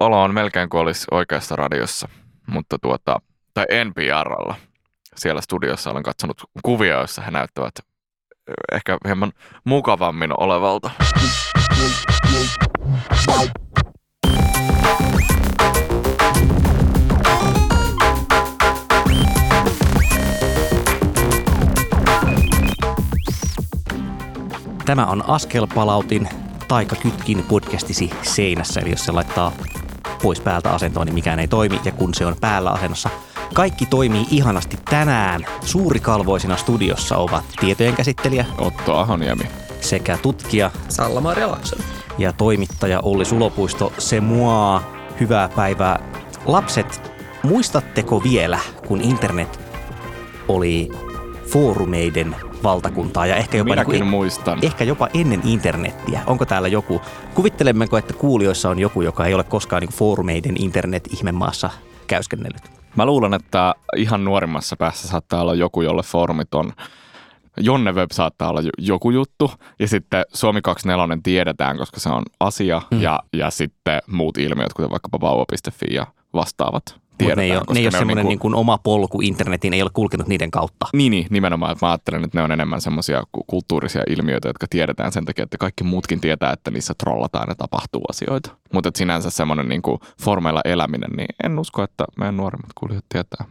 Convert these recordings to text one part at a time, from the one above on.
olo on melkein kuin olisi oikeassa radiossa, mutta tuota, tai NPRlla. Siellä studiossa olen katsonut kuvia, joissa he näyttävät ehkä hieman mukavammin olevalta. Tämä on askelpalautin Taika Kytkin podcastisi seinässä, eli jos se laittaa pois päältä asentoa, niin mikään ei toimi, ja kun se on päällä asennossa, kaikki toimii ihanasti tänään. Suurikalvoisina studiossa ovat tietojen käsittelijä Otto Ahoniemi. sekä tutkija Salla-Maria Laaksonen. ja toimittaja Olli Sulopuisto. Se mua hyvää päivää. Lapset, muistatteko vielä, kun internet oli foorumeiden valtakuntaa ja ehkä jopa, Minäkin niin kuin, muistan. ehkä jopa ennen internettiä. Onko täällä joku? Kuvittelemmeko, että kuulijoissa on joku, joka ei ole koskaan niin foorumeiden internet-ihmemaassa käyskennellyt? Mä luulen, että ihan nuorimmassa päässä saattaa olla joku, jolle foorumit on Jonne Web saattaa olla jo- joku juttu, ja sitten Suomi 24 tiedetään, koska se on asia, mm. ja, ja sitten muut ilmiöt, kuten vaikkapa vauva.fi ja vastaavat Mutta ne ei ole, koska ne ei ole semmoinen niin kuin oma polku internetiin, ei ole kulkenut niiden kautta. Niin, niin, nimenomaan, että mä ajattelen, että ne on enemmän semmoisia kulttuurisia ilmiöitä, jotka tiedetään sen takia, että kaikki muutkin tietää, että niissä trollataan ja tapahtuu asioita. Mutta sinänsä semmoinen niin formeilla eläminen, niin en usko, että meidän nuoremmat kuulijat tietää.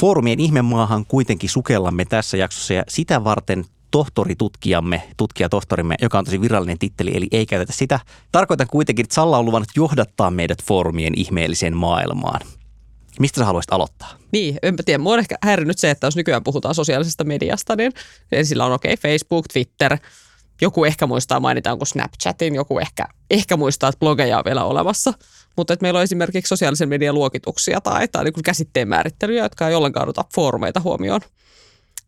Foorumien ihmemaahan kuitenkin sukellamme tässä jaksossa ja sitä varten tohtoritutkijamme, tutkijatohtorimme, joka on tosi virallinen titteli, eli ei käytetä sitä. Tarkoitan kuitenkin, että Salla on luvannut johdattaa meidät foorumien ihmeelliseen maailmaan. Mistä sä haluaisit aloittaa? Niin, enpä tiedä. Mua on ehkä häirinyt se, että jos nykyään puhutaan sosiaalisesta mediasta, niin sillä on okei okay, Facebook, Twitter. Joku ehkä muistaa mainita onko Snapchatin, joku ehkä, ehkä muistaa, että blogeja on vielä olemassa. Mutta että meillä on esimerkiksi sosiaalisen median luokituksia tai, tai niin käsitteen määrittelyjä, jotka ei ollenkaan ota foorumeita huomioon.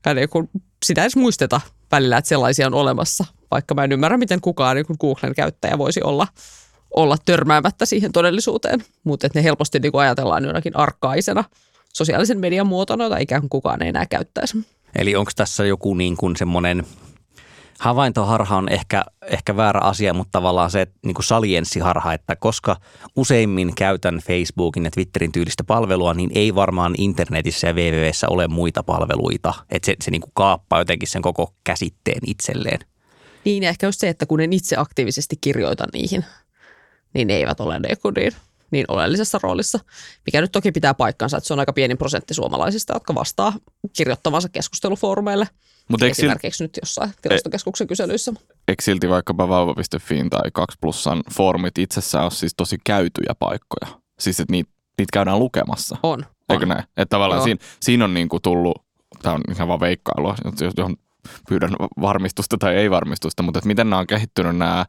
Ja niin kuin sitä edes muisteta välillä, että sellaisia on olemassa, vaikka mä en ymmärrä, miten kukaan niin kuin Googlen käyttäjä voisi olla, olla törmäämättä siihen todellisuuteen. Mutta että ne helposti niin kuin ajatellaan jonakin arkkaisena sosiaalisen median muotona, jota ikään kuin kukaan ei enää käyttäisi. Eli onko tässä joku niin kuin semmoinen havaintoharha on ehkä, ehkä väärä asia, mutta tavallaan se niin kuin salienssiharha, että koska useimmin käytän Facebookin ja Twitterin tyylistä palvelua, niin ei varmaan internetissä ja wwwssä ole muita palveluita. Että se, se niin kuin kaappaa jotenkin sen koko käsitteen itselleen. Niin ja ehkä just se, että kun en itse aktiivisesti kirjoita niihin, niin ne eivät ole niin, niin, niin oleellisessa roolissa. Mikä nyt toki pitää paikkansa, että se on aika pieni prosentti suomalaisista, jotka vastaa kirjoittavansa keskustelufoorumeille. Sil, Esimerkiksi nyt jossain tilastokeskuksen kyselyissä. eikö silti vaikkapa vauva.fiin tai 2 plussan foorumit itsessään ole siis tosi käytyjä paikkoja? Siis että niitä, niitä käydään lukemassa. On. Eikö on. näin? Että tavallaan Joo. siinä, siinä on niinku tullut, tämä on ihan vaan veikkailua, johon pyydän varmistusta tai ei varmistusta, mutta että miten nämä on kehittynyt nämä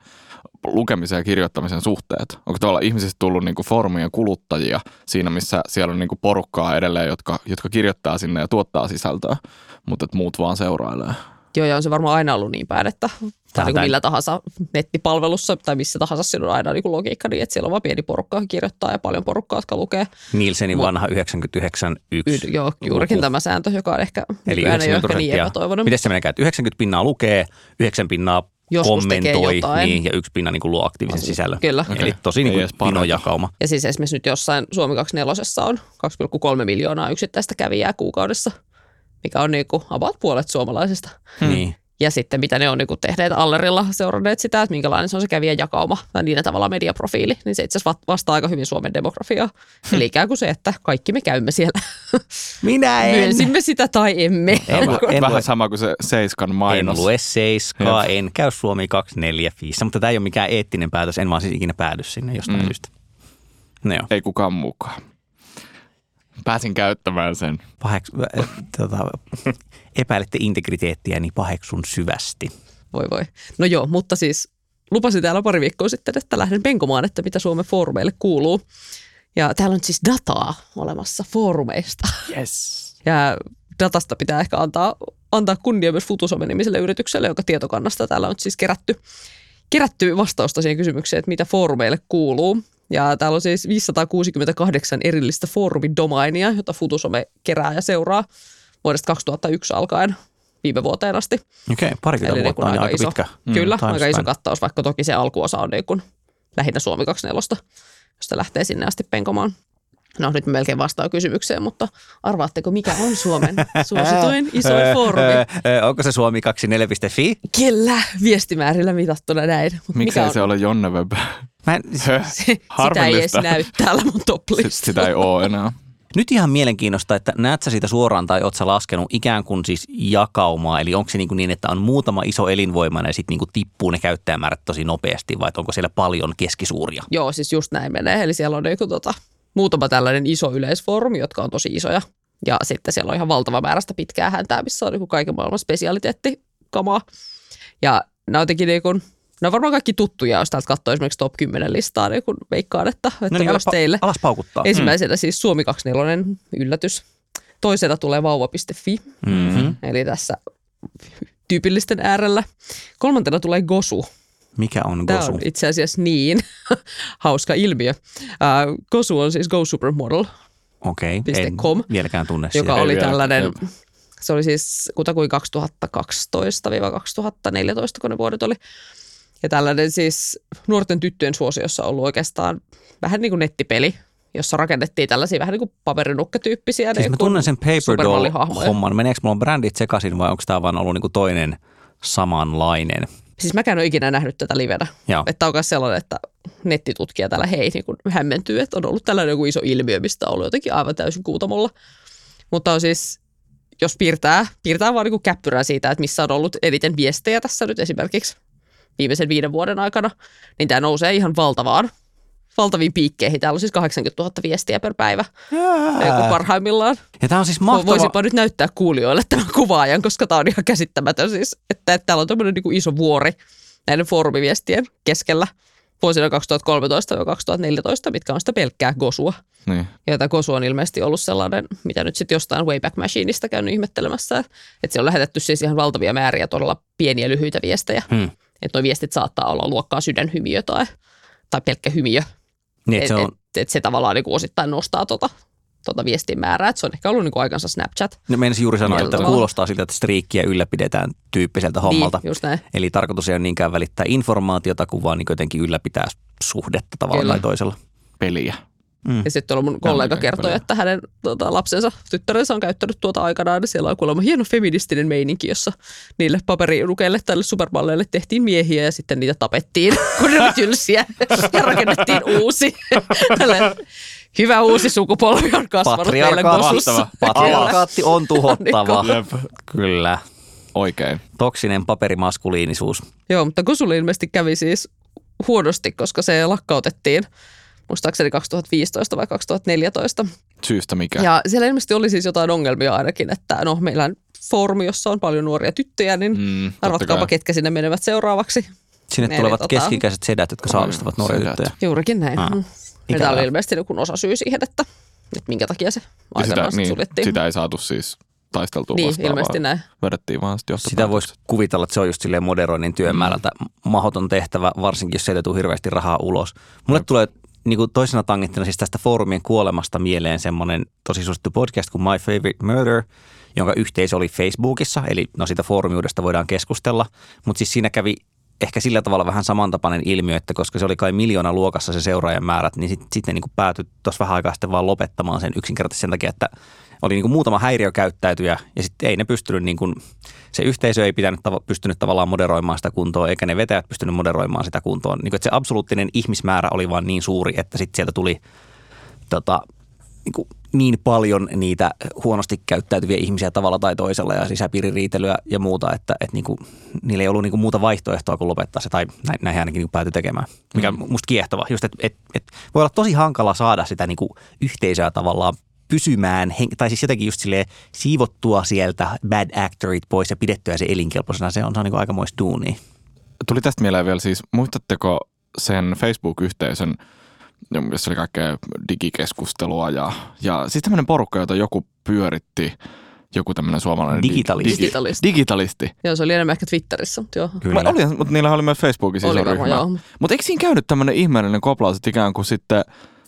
lukemisen ja kirjoittamisen suhteet? Onko tavallaan ihmisistä tullut niinku foorumien kuluttajia siinä, missä siellä on niinku porukkaa edelleen, jotka, jotka kirjoittaa sinne ja tuottaa sisältöä, mutta että muut vaan seurailee? Joo, ja on se varmaan aina ollut niin päin, että tai Tähän niin kuin millä tahansa nettipalvelussa tai missä tahansa siinä on aina niin kuin logiikka, niin että siellä on vaan pieni porukka, joka kirjoittaa ja paljon porukkaa, jotka lukee. Nielsenin Mu- vanha 99.1. Y- joo, juurikin luku. tämä sääntö, joka on ehkä Eli nykyään ei 90 ole ehkä niin epätoivoinen. Miten se menee? Että 90 pinnaa lukee, 9 pinnaa Joskus kommentoi niin, ja yksi pinna niin kuin luo aktiivisen sisällön. Kyllä. Eli tosi niin kuin pinojakauma. Ja siis esimerkiksi nyt jossain Suomi 24 on 2,3 miljoonaa yksittäistä kävijää kuukaudessa, mikä on niin kuin about puolet suomalaisista. Hmm. Niin. Ja sitten mitä ne on niin tehneet Allerilla, seuranneet sitä, että minkälainen se on se kävijäjakauma tai niiden tavalla mediaprofiili, niin se itse asiassa vastaa aika hyvin Suomen demografiaa. Eli ikään kuin se, että kaikki me käymme siellä. Minä en. Myönsimme sitä tai emme. En, en, Vähän lue, sama kuin se Seiskan en mainos. lue seiskaa, Jep. en käy Suomi 245, mutta tämä ei ole mikään eettinen päätös, en vaan siis ikinä päädy sinne jostain Mm. mm. syystä. No joo, Ei kukaan mukaan. Pääsin käyttämään sen. paheks, äh, tota, epäilette integriteettiä, niin paheksun syvästi. Voi voi. No joo, mutta siis lupasin täällä pari viikkoa sitten, että lähden penkomaan, että mitä Suomen foorumeille kuuluu. Ja täällä on siis dataa olemassa foorumeista. Yes. Ja datasta pitää ehkä antaa, antaa kunnia myös Futusome-nimiselle yritykselle, jonka tietokannasta täällä on siis kerätty, kerätty vastausta siihen kysymykseen, että mitä foorumeille kuuluu. Ja täällä on siis 568 erillistä foorumidomainia, jota Futusome kerää ja seuraa vuodesta 2001 alkaen viime vuoteen asti. Okei, okay, parikymmentä niin vuotta on aika, aika iso. pitkä. Mm, Kyllä, aika iso span. kattaus, vaikka toki se alkuosa on niin kuin lähinnä Suomi 24. josta lähtee sinne asti penkomaan. No nyt melkein vastaan kysymykseen, mutta arvaatteko mikä on Suomen suosituin isoin foorumi? Onko se suomi 24.fi? Kyllä, viestimäärillä mitattuna näin. Mut Miksei mikä se ole Jonne Web? Mä en, Höh, Sitä ei edes näy täällä mun top Sit- Sitä ei ole enää. Nyt ihan mielenkiinnosta, että näet sä siitä suoraan tai oot sä laskenut ikään kuin siis jakaumaa, eli onko se niin, kuin niin että on muutama iso elinvoimainen ja sitten niin kuin tippuu ne käyttäjämäärät tosi nopeasti vai onko siellä paljon keskisuuria? Joo, siis just näin menee. Eli siellä on niinku tota, muutama tällainen iso yleisfoorumi, jotka on tosi isoja. Ja sitten siellä on ihan valtava määrä sitä pitkää häntää, missä on niinku kaiken maailman spesialiteettikamaa. Ja nämä on jotenkin niinku, ne on varmaan kaikki tuttuja, jos täältä katsoo esimerkiksi top 10 listaa, niin kun veikkaan, että, että No niin, alas, teille. alas paukuttaa. Ensimmäisenä siis Suomi 24 yllätys. Toisena tulee vauva.fi, Mm-hmm. eli tässä tyypillisten äärellä. Kolmantena tulee Gosu. Mikä on Tämä Gosu? on itse asiassa niin hauska ilmiö. Uh, Gosu on siis Go Supermodel, Okei, okay. en .com, vieläkään tunne joka sitä. oli vielä, tällainen, jep. se oli siis kutakuin 2012-2014, kun ne vuodet oli. Ja tällainen siis nuorten tyttöjen suosiossa ollut oikeastaan vähän niin kuin nettipeli, jossa rakennettiin tällaisia vähän niin kuin paperinukkatyyppisiä. Siis niin mä kuin tunnen sen Paper Supermalli-hahmoja. Doll-homman. Meneekö mulla brändit sekaisin vai onko tämä vaan ollut niinku toinen samanlainen? Siis mäkään en ole ikinä nähnyt tätä livenä. Joo. Että on myös sellainen, että nettitutkija täällä hei niin kun hämmentyy, että on ollut tällainen joku iso ilmiö, mistä on ollut jotenkin aivan täysin kuutamolla. Mutta on siis, jos piirtää, piirtää vaan niin käppyrää siitä, että missä on ollut eniten viestejä tässä nyt esimerkiksi viimeisen viiden vuoden aikana, niin tämä nousee ihan valtavaan, valtaviin piikkeihin. Täällä on siis 80 000 viestiä per päivä yeah. parhaimmillaan. Ja tämä on siis Mahtava. mahtava. Voisinpa nyt näyttää kuulijoille tämän kuvaajan, koska tämä on ihan käsittämätön siis, että, että täällä on tämmöinen niin iso vuori näiden foorumiviestien keskellä vuosina 2013-2014, mitkä on sitä pelkkää gosua. Niin. Ja tämä gosu on ilmeisesti ollut sellainen, mitä nyt sitten jostain Wayback Machineista käynyt ihmettelemässä, että se on lähetetty siis ihan valtavia määriä todella pieniä lyhyitä viestejä. Hmm. Että nuo viestit saattaa olla luokkaa sydänhymiö tai, tai pelkkä hymiö. Niin, että se et, on, et, et se tavallaan niin kuin osittain nostaa tota, tota viestin määrää. että se on ehkä ollut niin kuin aikansa Snapchat. no menisin juuri sanoa, että kuulostaa siltä, että striikkiä ylläpidetään tyyppiseltä hommalta. Niin, just näin. Eli tarkoitus ei ole niinkään välittää informaatiota, kun vaan niin jotenkin ylläpitää suhdetta tavalla Kyllä. tai toisella. Peliä. Mm. Ja sitten mun kollega kertoi, paljon. että hänen tota, lapsensa, tyttärensä on käyttänyt tuota aikanaan. Siellä on kuulemma hieno feministinen meininki, jossa niille paperirukeille tälle supermalleille tehtiin miehiä ja sitten niitä tapettiin, kun ne oli tylsiä ja rakennettiin uusi. Tällainen hyvä uusi sukupolvi on kasvanut meillä kosussa. patriarkaatti on tuhottava. Jep. Kyllä. Oikein. Toksinen paperimaskuliinisuus. Joo, mutta Kosulle ilmeisesti kävi siis huonosti, koska se lakkautettiin muistaakseni 2015 vai 2014. Syystä mikä. Ja siellä ilmeisesti oli siis jotain ongelmia ainakin, että no meillä on foorumi, jossa on paljon nuoria tyttöjä, niin mm, Mm, arvatkaapa ketkä sinne menevät seuraavaksi. Sinne Eli tulevat tota- keski-ikäiset sedät, jotka saalistavat nuoria sedät. tyttöjä. Juurikin näin. Ah, Mm. Ja ikävää. tämä oli ilmeisesti joku osa syy siihen, että, että minkä takia se aikanaan sitä, niin, suljettiin. sitä ei saatu siis taisteltua niin, vastaan, ilmeisesti vaan näin. vedettiin vaan sitten Sitä voisi kuvitella, että se on just silleen moderoinnin työmäärältä mahdoton tehtävä, varsinkin jos sieltä tulee hirveästi rahaa ulos. Mulle Jep. tulee niin kuin toisena tangenttina siis tästä foorumien kuolemasta mieleen semmoinen tosi suosittu podcast kuin My Favorite Murder, jonka yhteisö oli Facebookissa, eli no siitä foorumiudesta voidaan keskustella, mutta siis siinä kävi ehkä sillä tavalla vähän samantapainen ilmiö, että koska se oli kai miljoona luokassa se seuraajan määrät, niin sitten sit niin päätyi tuossa vähän aikaa sitten vaan lopettamaan sen yksinkertaisesti sen takia, että oli niin kuin muutama häiriökäyttäytyjä ja sitten ei ne pystynyt, niin kuin, se yhteisö ei pitänyt, pystynyt tavallaan moderoimaan sitä kuntoa, eikä ne vetäjät pystynyt moderoimaan sitä kuntoon. Niin kuin, että se absoluuttinen ihmismäärä oli vaan niin suuri, että sitten sieltä tuli tota, niin, kuin niin paljon niitä huonosti käyttäytyviä ihmisiä tavalla tai toisella ja sisäpiiririitelyä ja muuta, että, että niin kuin, niillä ei ollut niin kuin muuta vaihtoehtoa kuin lopettaa se, tai näin, näin ainakin niin päätyi tekemään, mikä on musta kiehtova. Just, että, että, että voi olla tosi hankala saada sitä niin kuin yhteisöä tavallaan pysymään, tai siis jotenkin just silleen siivottua sieltä bad actorit pois ja pidettyä se elinkelpoisena. Se on, se on niin kuin aikamoista duunia. Tuli tästä mieleen vielä siis, muistatteko sen Facebook-yhteisön, jossa oli kaikkea digikeskustelua ja, ja siis tämmöinen porukka, jota joku pyöritti, joku tämmöinen suomalainen di- Digitalisti. Digi, Digitalisti. digitalisti. Joo, se oli enemmän ehkä Twitterissä, mutta joo. Kyllä. Mä, oli, mutta niillä oli myös Facebookissa Oli iso ryhmä. Mutta eikö siinä käynyt tämmöinen ihmeellinen koplaus, että ikään kuin sitten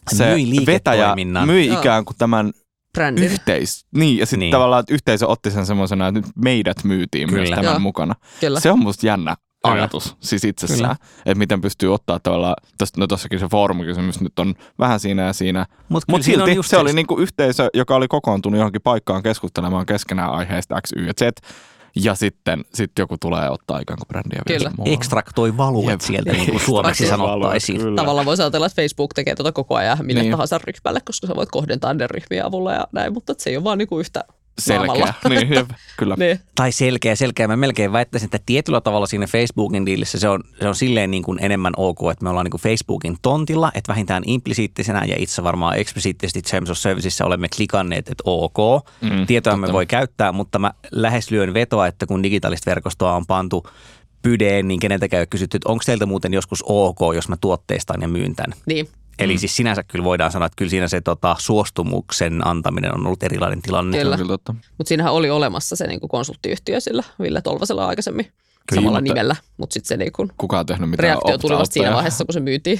se Myi vetäjä myi Joo. ikään kuin tämän Brändin. yhteis... Niin, ja sitten Niin. tavallaan että yhteisö otti sen semmoisena, että nyt meidät myytiin Kyllä. myös tämän Joo. mukana. Kyllä. Se on musta jännä ajatus siis itsessään. Että miten pystyy ottaa tavallaan, tästä, no tossakin se foorumikysymys nyt on vähän siinä ja siinä. Mutta Mutta silti se oli niinku yhteisö, joka oli kokoontunut johonkin paikkaan keskustelemaan keskenään aiheesta X, Y ja Z. Ja sitten sit joku tulee ottaa ikään kuin brändiä vielä Kyllä. mukaan. ekstraktoi valuet Jep. sieltä, niin kuin suomeksi sanottaisiin. Kyllä. Tavallaan voisi ajatella, että Facebook tekee tuota koko ajan mille Niin. niin. tahansa ryhmälle, koska sä voit kohdentaa ne ryhmien avulla ja näin, mutta se ei ole vaan niinku yhtä Selkeä. Niin, jep, kyllä. niin. Tai selkeä, selkeä. Mä melkein väittäisin, että tietyllä tavalla siinä Facebookin diilissä se on, se on silleen niin kuin enemmän ok, että me ollaan niin kuin Facebookin tontilla, että vähintään implisiittisenä ja itse varmaan eksplisiittisesti Terms of Serviceissa olemme klikanneet, että ok. Mm, Tietoa me voi käyttää, mutta mä lähes lyön vetoa, että kun digitaalista verkostoa on pantu pydeen, niin keneltäkään ei ole kysytty, että onko teiltä muuten joskus ok, jos mä tuotteistan ja myyn tämän. niin. Eli siis sinänsä kyllä voidaan sanoa, että kyllä siinä se tota, suostumuksen antaminen on ollut erilainen tilanne. Kyllä. Kyllä totta. Mutta siinähän oli olemassa se niinku konsulttiyhtiö sillä Ville Tolvasella aikaisemmin Kyllä, samalla mutta- nimellä, mutta sitten se niinku Kuka on tehnyt mitään reaktio tuli vasta siinä vaiheessa, kun se myytiin.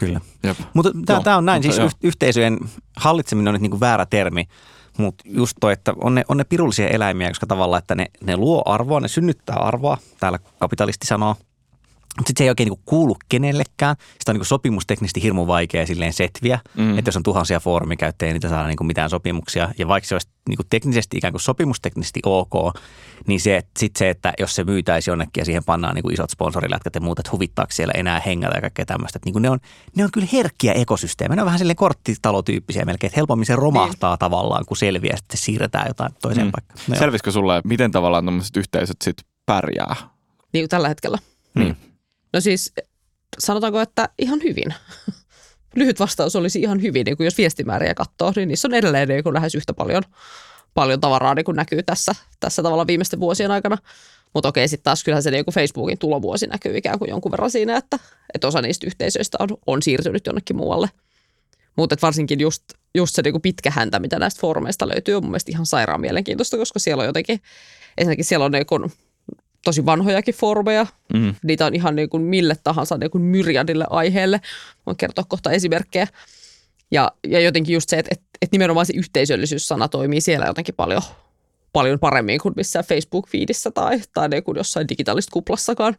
Kyllä. Jep. Mutta tämä on näin, siis yh- yhteisöjen hallitseminen on nyt niinku väärä termi, mutta just toi, että on ne, on ne pirullisia eläimiä, koska tavallaan, että ne, ne luo arvoa, ne synnyttää arvoa, täällä kapitalisti sanoo, sitten se ei oikein niinku kuulu kenellekään. Sitä on niinku sopimusteknisesti hirmu vaikea silleen setviä, Mm. että jos on tuhansia foorumikäyttäjiä, niitä saadaan niinku mitään sopimuksia. Ja vaikka se olisi niinku teknisesti ikään kuin sopimusteknisesti ok, niin se, että sit se, että jos se myytäisi jonnekin ja siihen pannaan niinku isot sponsorilätkät ja muut, että huvittaako siellä enää hengätä ja kaikkea tämmöistä. Että niinku ne, on, ne on kyllä herkkiä ekosysteemejä. Ne on vähän silleen korttitalotyyppisiä melkein, että helpommin se romahtaa niin. tavallaan, kun selviää sitten se siirretään jotain toiseen Mm. paikkaan. No. Selvisikö sulle, miten tavallaan tämmöiset yhteisöt sit pärjää? niin tällä hetkellä. Niin. No siis sanotaanko, että ihan hyvin. Lyhyt vastaus olisi ihan hyvin, niin kuin jos viestimääriä katsoo, niin niissä on edelleen niin kuin lähes yhtä paljon, paljon tavaraa niin kuin näkyy tässä, tässä tavalla viimeisten vuosien aikana. Mutta okei, sitten taas kyllähän se niin kuin Facebookin tulovuosi näkyy ikään kuin jonkun verran siinä, että, että osa niistä yhteisöistä on, on siirtynyt jonnekin muualle. Mutta varsinkin just, just se niin kuin pitkä häntä, mitä näistä foorumeista löytyy, on mun mielestä ihan sairaan mielenkiintoista, koska siellä on jotenkin, ensinnäkin siellä on niin kuin tosi vanhojakin foorumeja, Mm. niitä on ihan niin kuin mille tahansa niin kuin myriadille aiheelle. Voin kertoa kohta esimerkkejä. Ja, ja jotenkin just se, että, että, että nimenomaan se yhteisöllisyyssana toimii siellä jotenkin paljon, paljon paremmin kuin missään Facebook-fiidissä tai, tai niin kuin jossain digitaalisessa kuplassakaan.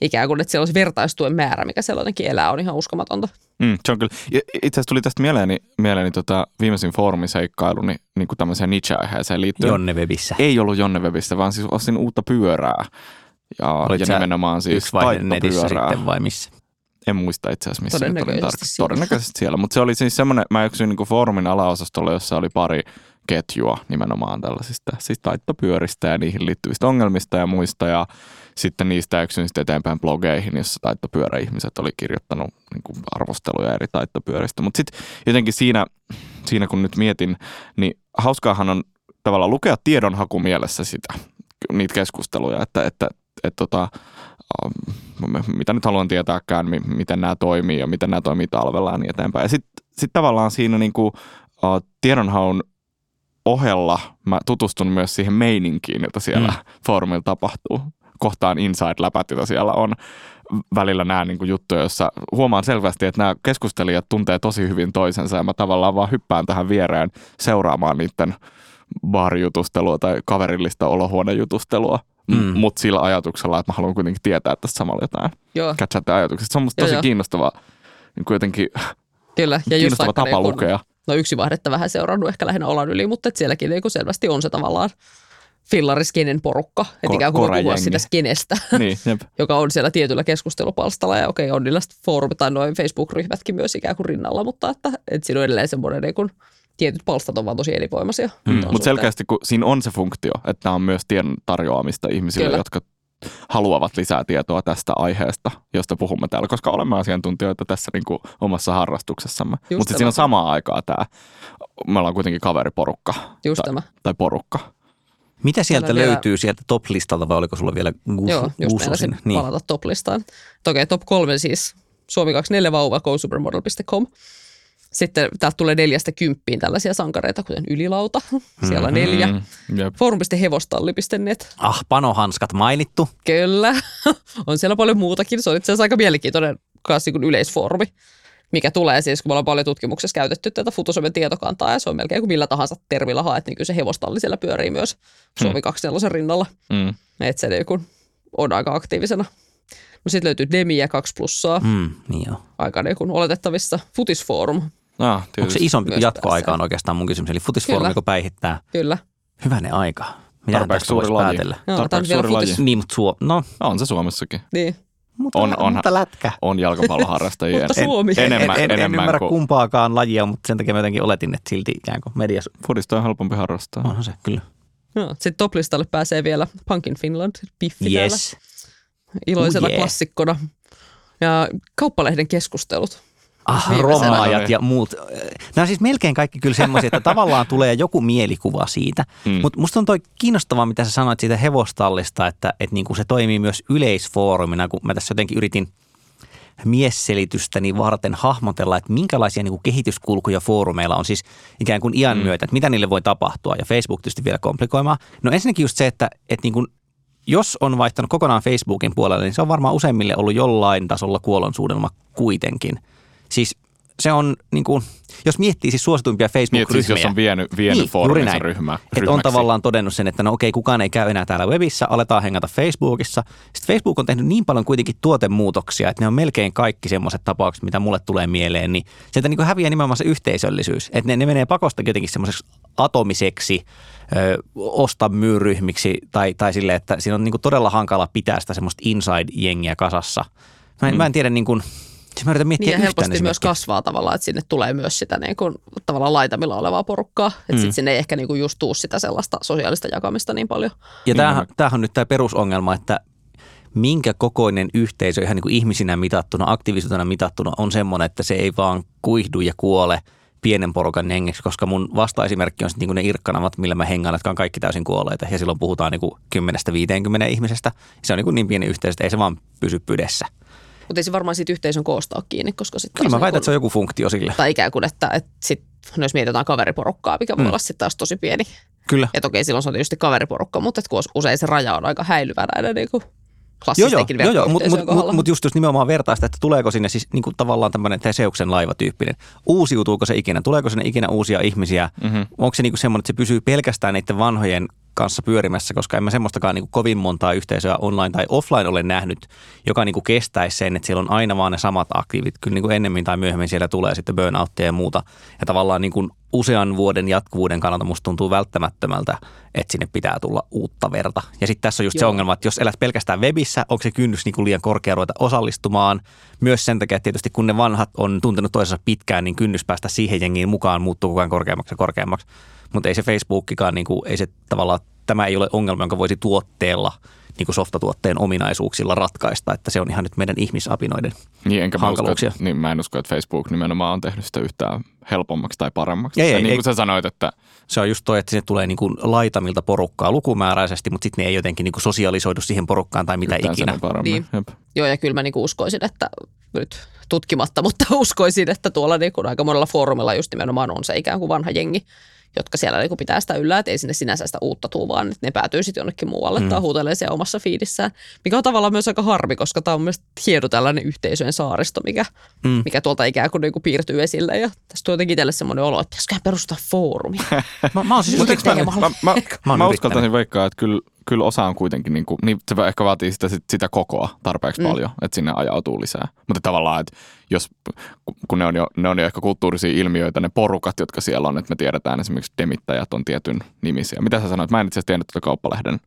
Ikään kuin, että siellä olisi vertaistuen määrä, mikä siellä jotenkin elää, on ihan uskomatonta. Mm, se on kyllä. Itse asiassa tuli tästä mieleeni, mieleeni tota, viimeisin foorumiseikkailu niin, niin kuin tämmöiseen niche-aiheeseen liittyen. Jonne Webissä. Ei ollut Jonne Webistä, vaan siis ostin uutta pyörää. Ja, Olit ja nimenomaan siis Yksi vaihe netissä sitten vai missä? En muista itse asiassa missä. nyt olin Todennäköisesti tarkka- siellä. Todennäköisesti siellä. Mutta se oli siis semmoinen, mä yksin niin foorumin alaosastolla, jossa oli pari ketjua nimenomaan tällaisista siis taittopyöristä ja niihin liittyvistä ongelmista ja muista. Ja sitten niistä yksin sitten eteenpäin blogeihin, jossa taittopyöräihmiset oli kirjoittanut niin kuin arvosteluja eri taittopyöristä. Mutta sitten jotenkin siinä, siinä, kun nyt mietin, niin hauskaahan on tavallaan lukea tiedonhaku mielessä sitä, niitä keskusteluja, että, että, että tota, ähm, mitä nyt haluan tietääkään, mi- miten nämä toimii ja miten nämä toimii talvella ja niin eteenpäin. Ja sitten sit tavallaan siinä niinku, uh, tiedonhaun ohella mä tutustun myös siihen meininkiin, jota siellä mm. foorumilla tapahtuu. Kohtaan inside-läpät, joita siellä on. Välillä nämä niinku juttuja, joissa huomaan selvästi, että nämä keskustelijat tuntee tosi hyvin toisensa ja mä tavallaan vaan hyppään tähän viereen seuraamaan niiden baarijutustelua tai kaverillista olohuonejutustelua, Mm. mutta sillä ajatuksella, että mä haluan kuitenkin tietää tästä samalla jotain. Joo, ajatukset. Se on musta tosi joo. kiinnostava, niin kuin jotenkin kyllä. Ja just kiinnostava tapa niin kun- lukea. no yksi vaihdetta vähän seurannut ehkä lähinnä olan yli, mutta et sielläkin niin kuin selvästi on se tavallaan fillariskenen porukka, että Ko- ikään kuin puhua sitä skenestä, niin, jep. joka on siellä tietyllä keskustelupalstalla ja okei, on niillä sit foorumit tai noin Facebook-ryhmätkin myös ikään kuin rinnalla, mutta että, että siinä on edelleen semmoinen niin kuin, tietyt palstat on vaan tosi elinvoimaisia. Mm. Mutta suhteen. selkeästi, kun siinä on se funktio, että nämä on myös tiedon tarjoamista ihmisille, Kyllä. Jotka haluavat lisää tietoa tästä aiheesta, josta puhumme täällä, koska olemme asiantuntijoita tässä niin kuin omassa harrastuksessamme. Mutta siinä on samaa aikaa tämä, me ollaan kuitenkin kaveriporukka Just tai, tämä. tai porukka. Mitä sieltä vielä- löytyy sieltä top-listalta vai oliko sulla vielä gus, Joo, just sinne? Niin. palata top-listaan. Okei, top kolme siis Suomi 24 vauva, gosupermodel.com. Sitten täältä tulee neljästä kymppiin tällaisia sankareita, kuten Ylilauta, siellä on neljä. Jep. Forum.hevostalli.net, Ah, panohanskat mainittu. kyllä. on siellä paljon muutakin. Se on itse asiassa aika mielenkiintoinen kanssa niin yleisfoorumi, mikä tulee siis, kun me ollaan paljon tutkimuksessa käytetty tätä Futusomen tietokantaa, ja se on melkein kuin millä tahansa termillä haet, niin kyllä se hevostalli siellä pyörii myös Suomi 24 rinnalla. Mm. Että se niin kuin on aika aktiivisena. Sitten löytyy Demiä 2 plussaa, Mm, niin joo. aika niin kuin oletettavissa. Futisforum, No, Onko se isompi kuin jatkoaika on oikeastaan mun kysymys. Eli futisfoorumi, Kyllä. kun päihittää. kyllä. Hyvänen aika. Mitä tästä voisi päätellä? On Tarpeeksi suuri laji. Niin, mutta suo... No, On se Suomessakin. Niin. Mutta, On- on- mutta lätkä. On jalkapalloharrastajia. Mutta Suomi. En, enemmän, en, en, en enemmän ymmärrä kuin... kumpaakaan lajia, mutta sen takia mä jotenkin oletin, että silti ikään kuin mediassa Fudista on helpompi harrastaa. onhan se kyllä. Joo. Sitten toplistalle pääsee vielä Punkin Finland, Piffi täällä Yes. iloisena Oh yeah. klassikkona. Ja kauppalehden keskustelut. Ah, Viimeisenä. romaajat ja muut. Nämä on siis melkein kaikki kyllä semmoisia, että tavallaan tulee joku mielikuva siitä. Mm. Mutta musta on toi kiinnostavaa, mitä sä sanoit siitä hevostallista, että, että niinku se toimii myös yleisfoorumina, kun mä tässä jotenkin yritin miesselitystäni varten hahmotella, että minkälaisia niinku kehityskulkuja foorumeilla on siis ikään kuin iän Mm. myötä, että mitä niille voi tapahtua ja Facebook tietysti vielä komplikoimaan. No ensinnäkin just se, että, että niinku, jos on vaihtanut kokonaan Facebookin puolelle, niin se on varmaan useimmille ollut jollain tasolla kuolonsuudelma kuitenkin. Siis se on, niin kuin, jos miettii siis suosituimpia Niin, että siis Facebook-ryhmiä. jos on vienyt, vienyt Niin, niin, fooruminsa ryhmä, Että on tavallaan todennut sen, että no okei, kukaan ei käy enää täällä webissä, aletaan hengata Facebookissa. Sitten Facebook on tehnyt niin paljon kuitenkin tuotemuutoksia, että ne on melkein kaikki semmoiset tapaukset, mitä mulle tulee mieleen, niin sieltä niin kuin häviää nimenomaan se yhteisöllisyys. Että ne, ne menee pakosta jotenkin semmoiseksi atomiseksi, ö, osta myy ryhmiksi tai, tai sille, että siinä on niin kuin todella hankala pitää sitä semmoista inside-jengiä kasassa. Mä en, mm. mä en tiedä niin kuin, siis mä yritän miettiä Niin ja yhtään helposti myös kasvaa tavallaan, että sinne tulee myös sitä niin kuin, tavallaan laitamilla olevaa porukkaa. Että Mm. sitten sinne ei ehkä niin kuin just tuu sitä sellaista sosiaalista jakamista niin paljon. Ja Niin, tämähän, tämähän on nyt tämä perusongelma, että minkä kokoinen yhteisö ihan niin kuin ihmisinä mitattuna, aktiivisuutena mitattuna on semmoinen, että se ei vaan kuihdu ja kuole pienen porukan hengeksi, koska mun vastaesimerkki on sitten niin ne irkkanavat, millä mä hengaan, jotka on kaikki täysin kuolleita. Ja silloin puhutaan niin 10-50 ihmisestä. Se on niin, kuin niin pieni yhteisö, että ei se vaan pysy pydessä. Mutta ei se varmaan siitä yhteisön koosta ole kiinni, koska sitten Kyllä mä väitän, että se on joku funktio sille. Tai ikään kuin, että, että sit, no jos mietitään kaveriporukkaa, mikä voi Mm. olla sitten taas tosi pieni. Kyllä. Ja toki silloin se on tietysti kaveriporukka, mutta että kun usein se raja on aika häilyvä näiden niin kuin Joo, joo, joo, joo. mutta mut, mut, mut just, just nimenomaan vertaista, että tuleeko sinne siis niin kuin tavallaan tämmöinen Teseuksen laivatyyppinen. Uusiutuuko se ikinä? Tuleeko sinne ikinä uusia ihmisiä? Mhm. Onko se niin kuin semmoinen, että se pysyy pelkästään niiden vanhojen kanssa pyörimässä, koska en mä semmoistakaan niin kovin montaa yhteisöä online tai offline ole nähnyt, joka niin kuin kestäisi sen, että siellä on aina vaan ne samat aktiivit. Kyllä niin kuin ennemmin tai myöhemmin siellä tulee sitten burnouttia ja muuta. Ja tavallaan niin kuin usean vuoden jatkuvuuden kannalta musta tuntuu välttämättömältä, että sinne pitää tulla uutta verta. Ja sitten tässä on just se Joo. ongelma, että jos elät pelkästään webissä, onko se kynnys niin kuin liian korkea ruveta osallistumaan. Myös sen takia, että tietysti kun ne vanhat on tuntenut toisensa pitkään, niin kynnys päästä siihen jengiin mukaan muuttuu koko ajan korkeammaksi ja korkeammaksi. Mutta ei se Facebookikaan, niin kuin, ei se tavallaan, tämä ei ole ongelma, jonka voisi tuotteella niin kuin softatuotteen ominaisuuksilla ratkaista, että se on ihan nyt meidän ihmisapinoiden. Niin, enkä mä, usko, hankaluuksia. että, niin mä en usko, että Facebook nimenomaan on tehnyt sitä yhtään helpommaksi tai paremmaksi. Ei, Se, ei, niin ei. kuin sä sanoit, että Se on just toi, että sinne tulee niin kuin laitamilta porukkaa lukumääräisesti, mutta sitten ne ei jotenkin niin kuin sosialisoidu siihen porukkaan tai mitä yhtään ikinä. Niin. Jep. Joo, ja kyllä mä niinku uskoisin, että nyt tutkimatta, mutta uskoisin, että tuolla niinku aika monella foorumilla just nimenomaan on se ikään kuin vanha jengi, jotka siellä niinku pitää sitä yllä, että ei sinne sinänsä sitä uutta tuu, vaan että ne päätyy sitten jonnekin muualle mm. tai huutelee siellä omassa fiidissään, mikä on tavallaan myös aika harmi, koska tämä on myös hieno tällainen yhteisöjen saaristo, mikä, Mm. mikä tuolta ikään kuin niinku piirtyy esille ja tästä on jotenkin itselle semmoinen olo, että pitäisiköhän perustaa foorumi. Mä, mä oon siis Mä, mä, Mä mä yrittänyt. uskaltaisin veikkaa, että kyllä, kyllä osa on kuitenkin, niin, kuin, niin se ehkä vaatii sitä, sit- sitä kokoa tarpeeksi Mm. mm. paljon, että sinne ajautuu lisää. Mutta tavallaan, että jos, kun ne on, jo, ne on jo ehkä kulttuurisia ilmiöitä, ne porukat, jotka siellä on, että me tiedetään esimerkiksi demittäjät on tietyn nimisiä. Mitä sä sanoit? Mä en itse asiassa tiennyt tuota kauppalehden.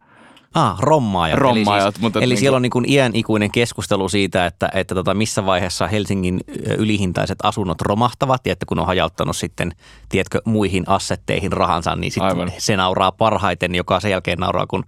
Ah, rommaajat. Rommaajat, eli siis, mutta eli niin siellä kuin- on niin kuin iän ikuinen keskustelu siitä, että, että tota, missä vaiheessa Helsingin ylihintaiset asunnot romahtavat ja että kun on hajauttanut sitten, tiedätkö, muihin assetteihin rahansa, niin sitten Aivan. se nauraa parhaiten, joka sen jälkeen nauraa, kun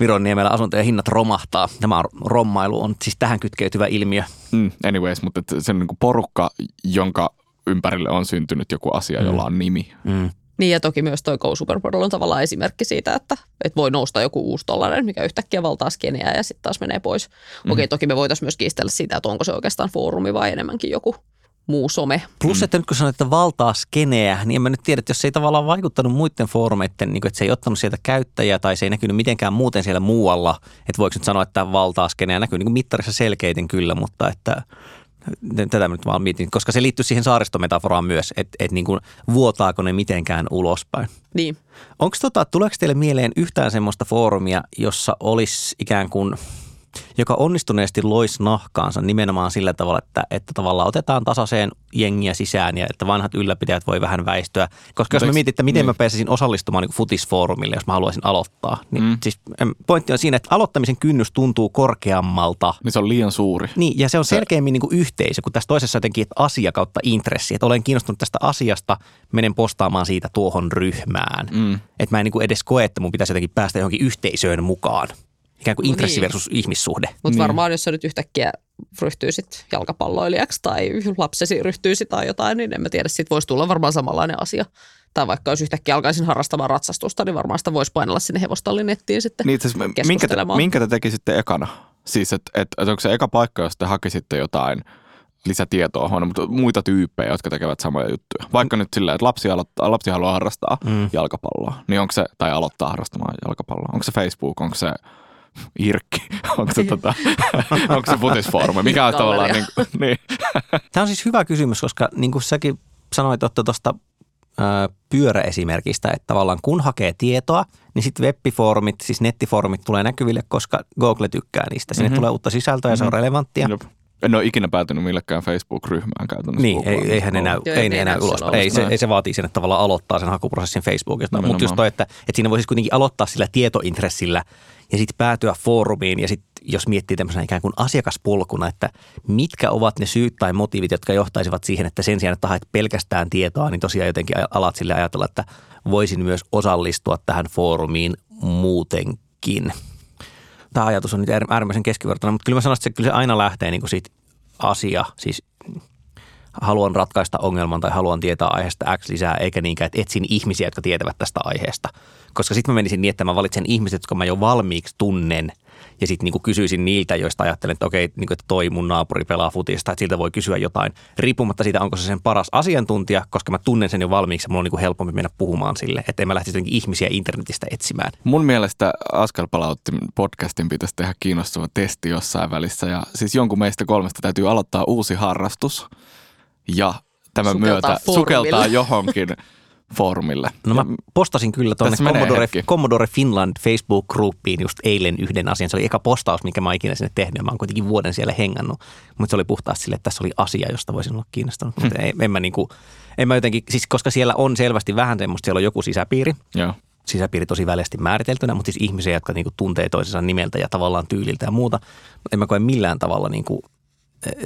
Vironniemellä asuntojen hinnat romahtaa. Tämä rommailu on siis tähän kytkeytyvä ilmiö. Mm, anyways, mutta se on niin kuin porukka, jonka ympärille on syntynyt joku asia, Mm. jolla on nimi. Mm. Niin ja toki myös toi Go Supermodel on tavallaan esimerkki siitä, että, että voi nousta joku uusi tollainen, mikä yhtäkkiä valtaa skeneä ja sitten taas menee pois. Mm. Okei, toki me voitaisiin myös kiistellä siitä, että onko se oikeastaan foorumi vai enemmänkin joku muu some. Plus, että nyt kun sanoit, että valtaa skeneä, niin en mä nyt tiedä, että jos se ei tavallaan vaikuttanut muiden foorumeiden, niin kuin, että se ei ottanut sieltä käyttäjiä tai se ei näkynyt mitenkään muuten siellä muualla, että voiko nyt sanoa, että valtaa skeneä näkyy niin kuin mittarissa selkeiten kyllä, mutta että tätä nyt vaan mietin, koska se liittyy siihen saaristometaforaan myös, että, että niin kuin, vuotaako ne mitenkään ulospäin. Niin. Onko tota, tuleeko teille mieleen yhtään semmoista foorumia, jossa olisi ikään kuin joka onnistuneesti loisi nahkaansa nimenomaan sillä tavalla, että, että tavallaan otetaan tasaiseen jengiä sisään ja että vanhat ylläpitäjät voi vähän väistyä. Koska jos mä mietin, että miten niin. mä pääsisin osallistumaan niin futisfoorumille, jos mä haluaisin aloittaa, niin mm. siis pointti on siinä, että aloittamisen kynnys tuntuu korkeammalta. Niin se on liian suuri. Niin, ja se on selkeämmin niin kuin yhteisö, kun tässä toisessa jotenkin, että asia kautta intressi. Että olen kiinnostunut tästä asiasta, menen postaamaan siitä tuohon ryhmään. Mm. Että mä en niin kuin edes koe, että mun pitäisi jotenkin päästä johonkin yhteisöön mukaan. Ikään kuin intressi niin. versus ihmissuhde. Mutta niin. varmaan jos sä nyt yhtäkkiä ryhtyisit jalkapalloilijaksi tai lapsesi ryhtyisi tai jotain, niin en mä tiedä, siitä voisi tulla varmaan samanlainen asia. Tai vaikka jos yhtäkkiä alkaisin harrastamaan ratsastusta, niin varmaan sitä voisi painella sinne hevostallin nettiin sitten niin, siis minkä, te, minkä te tekisitte ekana? Siis, että et, et onko se eka paikka, jos te hakisitte jotain lisätietoa huono, mutta muita tyyppejä, jotka tekevät samoja juttuja. Vaikka nyt silleen, että lapsi, aloittaa, lapsi haluaa harrastaa mm. jalkapalloa, niin onko se, tai aloittaa harrastamaan jalkapalloa, onko se Facebook, onko se Irkki, onko se, tota, onko se futisfoorumi, mikä on tavallaan niin, niin. Tämä on siis hyvä kysymys, koska niin kuin säkin sanoit tuosta pyöräesimerkistä, että tavallaan kun hakee tietoa, niin sitten webbifoorumit, siis nettifoorumit tulee näkyville, koska Google tykkää niistä. Sinne mm-hmm. tulee uutta sisältöä ja mm-hmm. se on mhm. relevanttia. Jop. En ole ikinä päätynyt millekään Facebook-ryhmään käytännössä. Niin, ei, eihän enää, Joo, ei, ei enää ulos. Ei, se, ei se vaatii sen, että tavallaan aloittaa sen hakuprosessin Facebookista. Mutta just toi, että, että siinä voisi kuitenkin aloittaa sillä tietointressillä ja sitten päätyä foorumiin ja sitten jos miettii tämmöisenä ikään kuin asiakaspolkuna, että mitkä ovat ne syyt tai motiivit, jotka johtaisivat siihen, että sen sijaan, että haet pelkästään tietoa, niin tosiaan jotenkin alat sille ajatella, että voisin myös osallistua tähän foorumiin muutenkin. Tämä ajatus on nyt äärimmäisen keskivertainen, mutta kyllä mä sanoisin, että se, kyllä se aina lähtee niin kuin siitä asia, siis haluan ratkaista ongelman tai haluan tietää aiheesta X lisää, eikä niinkään, että etsin ihmisiä, jotka tietävät tästä aiheesta. Koska sitten mä menisin niin, että mä valitsen ihmiset, jotka mä jo valmiiksi tunnen – ja sitten niin kysyisin niiltä, joista ajattelen, että okei, niin kuin, että toi mun naapuri pelaa futista, että siltä voi kysyä jotain, riippumatta siitä, onko se sen paras asiantuntija, koska mä tunnen sen jo valmiiksi, mulla on niin helpompi mennä puhumaan sille, että en mä lähtisi ihmisiä internetistä etsimään. Mun mielestä Askel palautti podcastin pitäisi tehdä kiinnostava testi jossain välissä, ja siis jonkun meistä kolmesta täytyy aloittaa uusi harrastus, ja tämän sukeltaa myötä formille. sukeltaa johonkin foorumille. No mä postasin kyllä tuonne Commodore, Commodore Finland Facebook-gruppiin just eilen yhden asian. Se oli eka postaus, mikä mä oon ikinä sinne tehnyt. Mä oon kuitenkin vuoden siellä hengannut. Mutta se oli puhtaasti sille, että tässä oli asia, josta voisin olla kiinnostunut. Mutta hmm. en mä niinku, en mä jotenkin, siis koska siellä on selvästi vähän semmoista, siellä on joku sisäpiiri. Joo sisäpiiri tosi väljästi määriteltynä, mutta siis ihmisiä, jotka niinku tuntee toisensa nimeltä ja tavallaan tyyliltä ja muuta. En mä koe millään tavalla niinku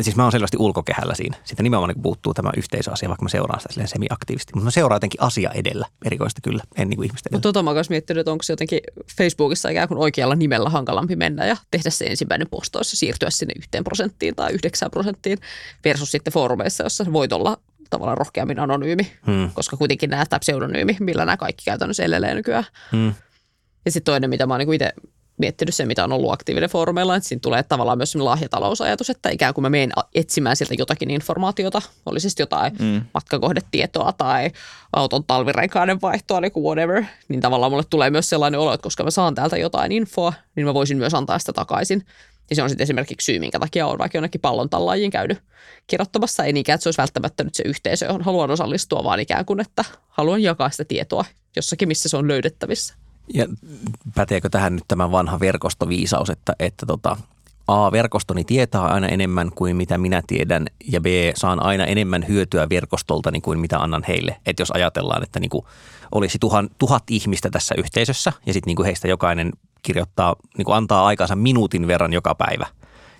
siis mä oon selvästi ulkokehällä siinä. Sitten nimenomaan niin puuttuu tämä yhteisöasia, vaikka mä seuraan sitä semi-aktiivisesti. Mutta mä seuraan jotenkin asia edellä, erikoista kyllä, en niin kuin ihmistä edellä. Mutta tota mä oon miettinyt, että onko se jotenkin Facebookissa ikään kuin oikealla nimellä hankalampi mennä ja tehdä se ensimmäinen postaus ja siirtyä sinne yhteen prosenttiin tai yhdeksään prosenttiin versus sitten foorumeissa, jossa voit olla tavallaan rohkeammin anonyymi, hmm. koska kuitenkin nämä, tämä pseudonyymi, millä nämä kaikki käytännössä elelee nykyään. Hmm. Ja sitten toinen, mitä mä oon niin itse miettinyt se, mitä on ollut aktiivinen foorumeilla, että siinä tulee tavallaan myös lahjatalousajatus, että ikään kuin mä menen etsimään sieltä jotakin informaatiota, oli siis jotain mm. matkakohdetietoa tai auton talvirenkaiden vaihtoa, niin kuin whatever, niin tavallaan mulle tulee myös sellainen olo, että koska mä saan täältä jotain infoa, niin mä voisin myös antaa sitä takaisin. Ja se on sitten esimerkiksi syy, minkä takia on vaikka jonnekin pallon tallaajiin käynyt kirjoittamassa. Ei niinkään, että se olisi välttämättä nyt se yhteisö, johon haluan osallistua, vaan ikään kuin, että haluan jakaa sitä tietoa jossakin, missä se on löydettävissä. Ja päteekö tähän nyt tämä vanha verkostoviisaus, että, että tota, A, verkostoni tietää aina enemmän kuin mitä minä tiedän ja B, saan aina enemmän hyötyä verkostoltani kuin mitä annan heille. Että jos ajatellaan, että niin kuin olisi tuhan, tuhat ihmistä tässä yhteisössä ja sitten niin heistä jokainen kirjoittaa, niin kuin antaa aikansa minuutin verran joka päivä,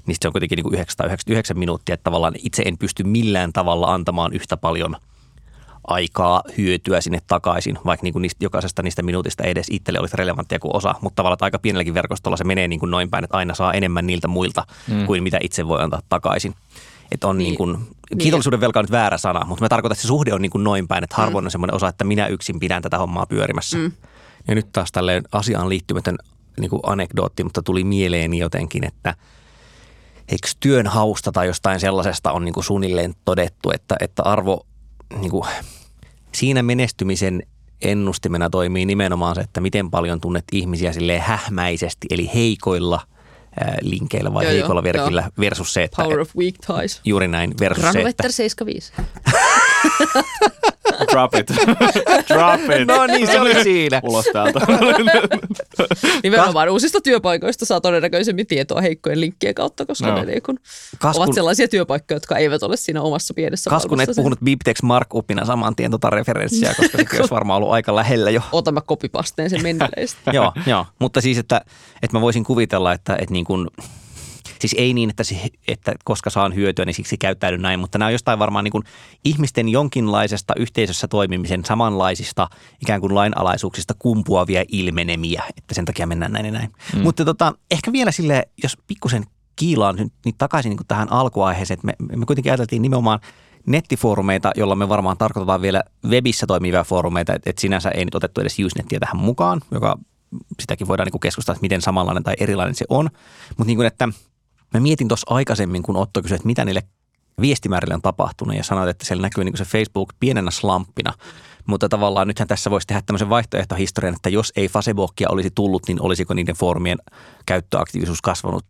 niin se on kuitenkin niin kuin 999 minuuttia, että tavallaan itse en pysty millään tavalla antamaan yhtä paljon – aikaa hyötyä sinne takaisin, vaikka niin kuin niistä, jokaisesta niistä minuutista edes itselle olisi relevanttia kuin osa, mutta tavallaan aika pienelläkin verkostolla se menee niin kuin noin päin, että aina saa enemmän niiltä muilta mm. kuin mitä itse voi antaa takaisin. Että on niin, niin kuin, niin. kiitollisuuden velka on nyt väärä sana, mutta mä tarkoitan, että se suhde on niin kuin noin päin, että harvoin mm. on semmoinen osa, että minä yksin pidän tätä hommaa pyörimässä. Mm. Ja nyt taas tälleen asiaan liittymätön niin kuin anekdootti, mutta tuli mieleeni jotenkin, että eikö työn hausta tai jostain sellaisesta on niin kuin suunnilleen todettu, että, että arvo niin kuin, siinä menestymisen ennustimena toimii nimenomaan se, että miten paljon tunnet ihmisiä sille hähmäisesti, eli heikoilla linkeillä vai joo, heikoilla verkillä joo. versus se, että... Power of weak ties. Juuri näin, versus Granovetter se, että... 75. Drop it. Drop it. No niin, se oli siinä. Ulos täältä. Nimenomaan uusista työpaikoista saa todennäköisemmin tietoa heikkojen linkkien kautta, koska Joo. ne niin kun Kas ovat kun- sellaisia työpaikkoja, jotka eivät ole siinä omassa pienessä Kas kun et puhunut Biptex Markupina saman tien tota referenssiä, koska sekin olisi varmaan ollut aika lähellä jo. Otan mä kopipasteen sen menneleistä. joo, joo, mutta siis, että, että mä voisin kuvitella, että, että niin kuin, siis ei niin, että, se, että koska saan hyötyä, niin siksi käyttäydyn näin, mutta nämä on jostain varmaan niin kuin ihmisten jonkinlaisesta yhteisössä toimimisen samanlaisista ikään kuin lainalaisuuksista kumpuavia ilmenemiä, että sen takia mennään näin ja näin. Mm. Mutta tota, ehkä vielä sille, jos pikkusen kiilaan nyt niin takaisin niin tähän alkuaiheeseen, että me, me kuitenkin ajateltiin nimenomaan nettifoorumeita, jolla me varmaan tarkoitetaan vielä webissä toimivia foorumeita, että et sinänsä ei nyt otettu edes Usenettiä tähän mukaan, joka sitäkin voidaan niin keskustella, että miten samanlainen tai erilainen se on. Mutta niin kuin, että mä mietin tuossa aikaisemmin, kun Otto kysyi, että mitä niille viestimäärille on tapahtunut ja sanoit, että siellä näkyy niin se Facebook pienenä slamppina. Mutta tavallaan nythän tässä voisi tehdä tämmöisen vaihtoehtohistorian, että jos ei Facebookia olisi tullut, niin olisiko niiden foorumien käyttöaktiivisuus kasvanut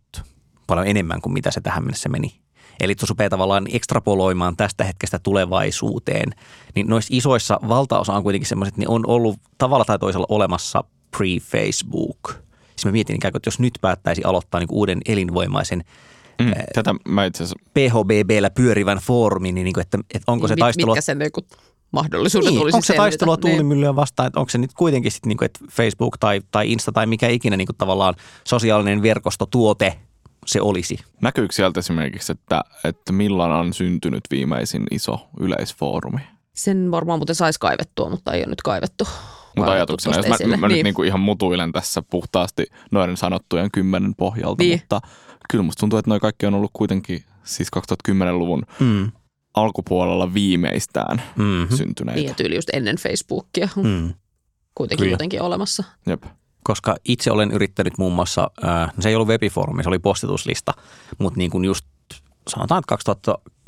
paljon enemmän kuin mitä se tähän mennessä meni. Eli tuossa rupeaa tavallaan ekstrapoloimaan tästä hetkestä tulevaisuuteen, niin noissa isoissa valtaosa on kuitenkin semmoiset, ne on ollut tavalla tai toisella olemassa pre-Facebook. Siis mä mietin ikään kuin, että jos nyt päättäisi aloittaa niin uuden elinvoimaisen Mm, tätä mä itse asiassa PHBBllä pyörivän foorumin, niin, niin kuin, että, että onko se Mit- taistelu... Mitkä sen niin kuin mahdollisuudet Niin, olisi onko se selvitä? taistelua Niin. tuulimyllyä vastaan, että onko se nyt kuitenkin sitten, niin kuin, että Facebook tai, tai Insta tai mikä ikinä niin kuin tavallaan sosiaalinen verkostotuote se olisi? näkyykö sieltä esimerkiksi, että, että milloin on syntynyt viimeisin iso yleisfoorumi? Sen varmaan muuten saisi kaivettua, mutta ei ole nyt kaivettu. Mutta ajatuksena, jos mä, esille. mä niin. nyt niin. niinku ihan mutuilen tässä puhtaasti noiden sanottujen kymmenen pohjalta, Niin. mutta kyllä musta tuntuu, että noi kaikki on ollut kuitenkin siis 2010-luvun Mm. alkupuolella viimeistään Mm-hmm. syntyneitä. Niin, ja tyyli just ennen Facebookia Mm. kuitenkin Kyllä. jotenkin olemassa. Jep. Koska itse olen yrittänyt muun muassa, ää, se ei ollut webifoorumi, se oli postituslista, mutta niin kuin just sanotaan, että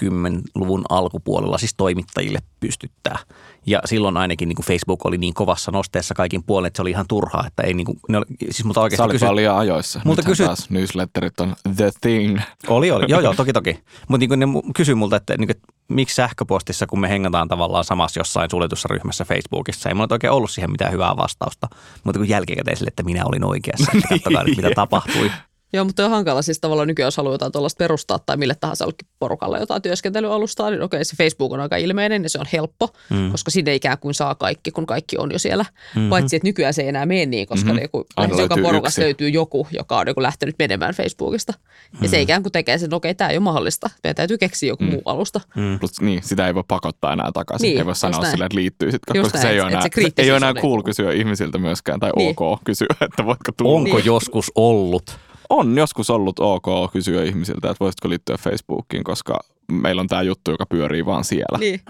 2010-luvun alkupuolella siis toimittajille pystyttää. Ja silloin ainakin niin kuin Facebook oli niin kovassa nosteessa kaikin puolin, että se oli ihan turhaa, että ei niin kuin, ne oli, siis multa Sä oikeasti olit kysy, vaan liian ajoissa. Multa Nythän kysyt- taas newsletterit on the thing. Oli, oli. Joo, joo, toki, toki. Mutta niin ne kysyi multa, että, niin kuin, että miksi sähköpostissa, kun me hengataan tavallaan samassa jossain suljetussa ryhmässä Facebookissa, ei mulla oikein ollut siihen mitään hyvää vastausta. Mutta kun jälkikäteen sille, että minä olin oikeassa, että nyt, mitä tapahtui. Joo, mutta on hankala siis tavallaan nykyään, jos haluaa jotain tuollaista perustaa tai mille tahansa jollekin porukalle jotain työskentelyalustaa, niin okei, se Facebook on aika ilmeinen ja se on helppo, mm. koska sinne ikään kuin saa kaikki, kun kaikki on jo siellä. Mm-hmm. Paitsi, että nykyään se ei enää mene niin, koska Mhm. mm-hmm. joku, joka löytyy porukasta yksi. löytyy joku, joka on joku lähtenyt menemään Facebookista. Ja se ikään kuin tekee sen, että okei, tämä ei ole mahdollista. Meidän täytyy keksiä joku mm. muu alusta. Mm. Plus, niin, sitä ei voi pakottaa enää takaisin. Niin, ei voi sanoa näin. sille, että liittyy sitten, Just koska se näin, ei ole enää, se ei ole enää on cool kysyä ihmisiltä myöskään tai Niin. ok kysyä, että voitko tulla. Onko Niin. joskus ollut? On joskus ollut ok kysyä ihmisiltä, että voisitko liittyä Facebookiin, koska meillä on tämä juttu, joka pyörii vaan siellä. Niin.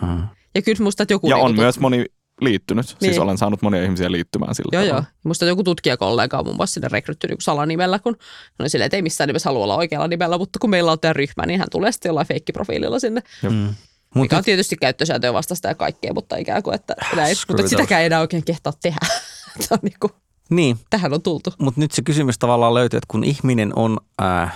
Ja kyllä musta, että joku... Ja niinku on tut- myös moni liittynyt. Siis Niin. olen saanut monia ihmisiä liittymään sillä Joo, joo. tavalla. Musta joku tutkijakollega on muun muassa sinne rekryttynyt niin salanimellä, kun no silleen, että ei missään nimessä halua olla oikealla nimellä, mutta kun meillä on tämä ryhmä, niin hän tulee sitten jollain feikkiprofiililla sinne. Mm. Mikä Mutta on tietysti käyttösääntöjen vastasta ja kaikkea, mutta ikään kuin, että näin. Mutta sitäkään ei enää oikein kehtaa tehdä. Se on niin kuin, niin, tähän on tultu. mutta nyt se kysymys tavallaan löytyy, että kun ihminen on... Äh,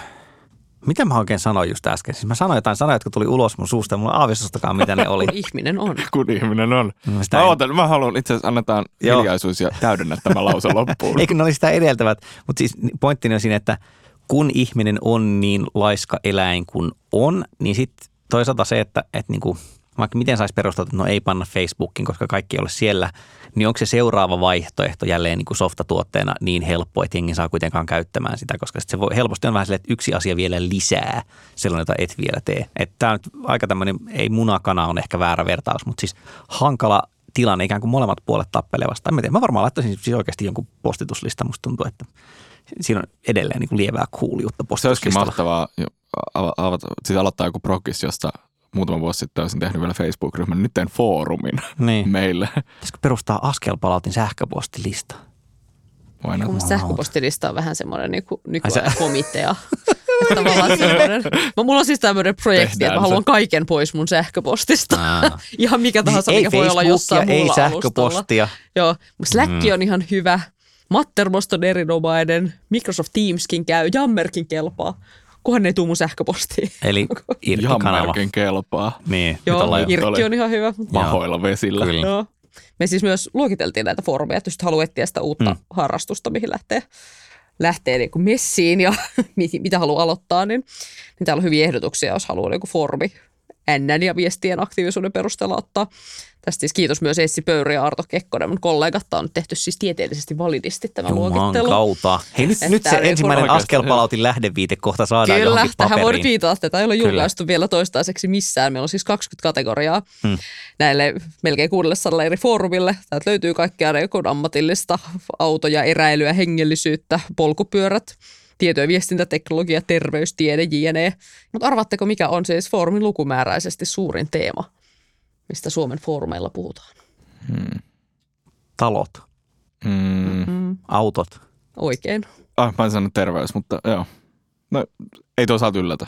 mitä mä oikein sanoin just äsken? Siis mä sanoin jotain sanoja, jotka tuli ulos mun suusta ja mulla aavistustakaan, mitä ne oli. Kun ihminen on. Kun ihminen on. Mä sitä Mä, en- ootan, mä haluan itse asiassa annetaan Joo. hiljaisuus ja täydennä tämä lause loppuun. Eikö ne oli sitä edeltävät? Mutta siis pointtini on siinä, että kun ihminen on niin laiska eläin kuin on, niin sitten toisaalta se, että, että niinku, vaikka miten saisi perustaa, että no ei panna Facebookin, koska kaikki ei ole siellä, niin onko se seuraava vaihtoehto jälleen niin kuin softatuotteena niin helppo, että jengi saa kuitenkaan käyttämään sitä, koska sit se voi, helposti on vähän silleen, että yksi asia vielä lisää sellainen, jota et vielä tee. Tämä on nyt aika tämmöinen, ei munakana on ehkä väärä vertaus, mutta siis hankala tilanne, ikään kuin molemmat puolet tappelee vastaan. En Mä, mä varmaan laittaisin siis oikeasti jonkun postituslista, musta tuntuu, että siinä on edelleen niin kuin lievää kuuliutta Se olisikin mahtavaa avata, siis aloittaa joku progis, josta muutama vuosi sitten olisin tehnyt vielä Facebook-ryhmän. Nyt teen foorumin Niin. meille. Pitäisikö perustaa askelpalautin sähköpostilista? Mun mielestä sähköpostilista on vähän semmoinen niin kuin nykyään Ai komitea. Tavallaan semmoinen. Mulla on siis tämmöinen projekti, Tehdään että mä se. haluan kaiken pois mun sähköpostista. Aa. Ihan mikä tahansa, ei mikä voi olla jossain Facebookia, ei muulla alustalla. sähköpostia. Joo, Slack mm. on ihan hyvä. Mattermost on erinomainen. Microsoft Teamskin käy. Jammerkin kelpaa. Kunhan ne ei tuu mun sähköpostiin. Eli Ihan irkkikanava. melkein kelpaa. Niin, Joo, Irkki on ihan hyvä. Pahoilla vesillä. Kyllä. Joo. Me siis myös luokiteltiin näitä foorumeja, että jos haluaa etsiä sitä uutta Mm. harrastusta, mihin lähtee, lähtee niin kuin messiin ja mit- mitä haluaa aloittaa, niin, niin täällä on hyviä ehdotuksia, jos haluaa niin foorumi NN ja viestien aktiivisuuden perusteella ottaa. Tästä siis kiitos myös Essi Pöyri ja Arto Kekkonen, mun kollegat. On tehty siis tieteellisesti validisti tämä Juman luokittelu. kautta. Hei nyt, nyt se ensimmäinen askelpalautin lähdeviite kohta saadaan Kyllä, johonkin tähän voi paperiin. viitata. Tätä ei ole Kyllä. julkaistu vielä toistaiseksi missään. Meillä on siis 20 kategoriaa Hmm. näille melkein 600 eri foorumille. Täältä löytyy kaikkea ammatillista, autoja, eräilyä, hengellisyyttä, polkupyörät, tieto- ja viestintäteknologia, terveys, tiede, jne. Mutta arvaatteko, mikä on siis foorumin lukumääräisesti suurin teema, mistä Suomen foorumeilla puhutaan? Hmm. Talot, Mm. Mm, autot. oikein. Ah, mä en sanonut terveys, mutta joo. No, ei toisaalta yllätä.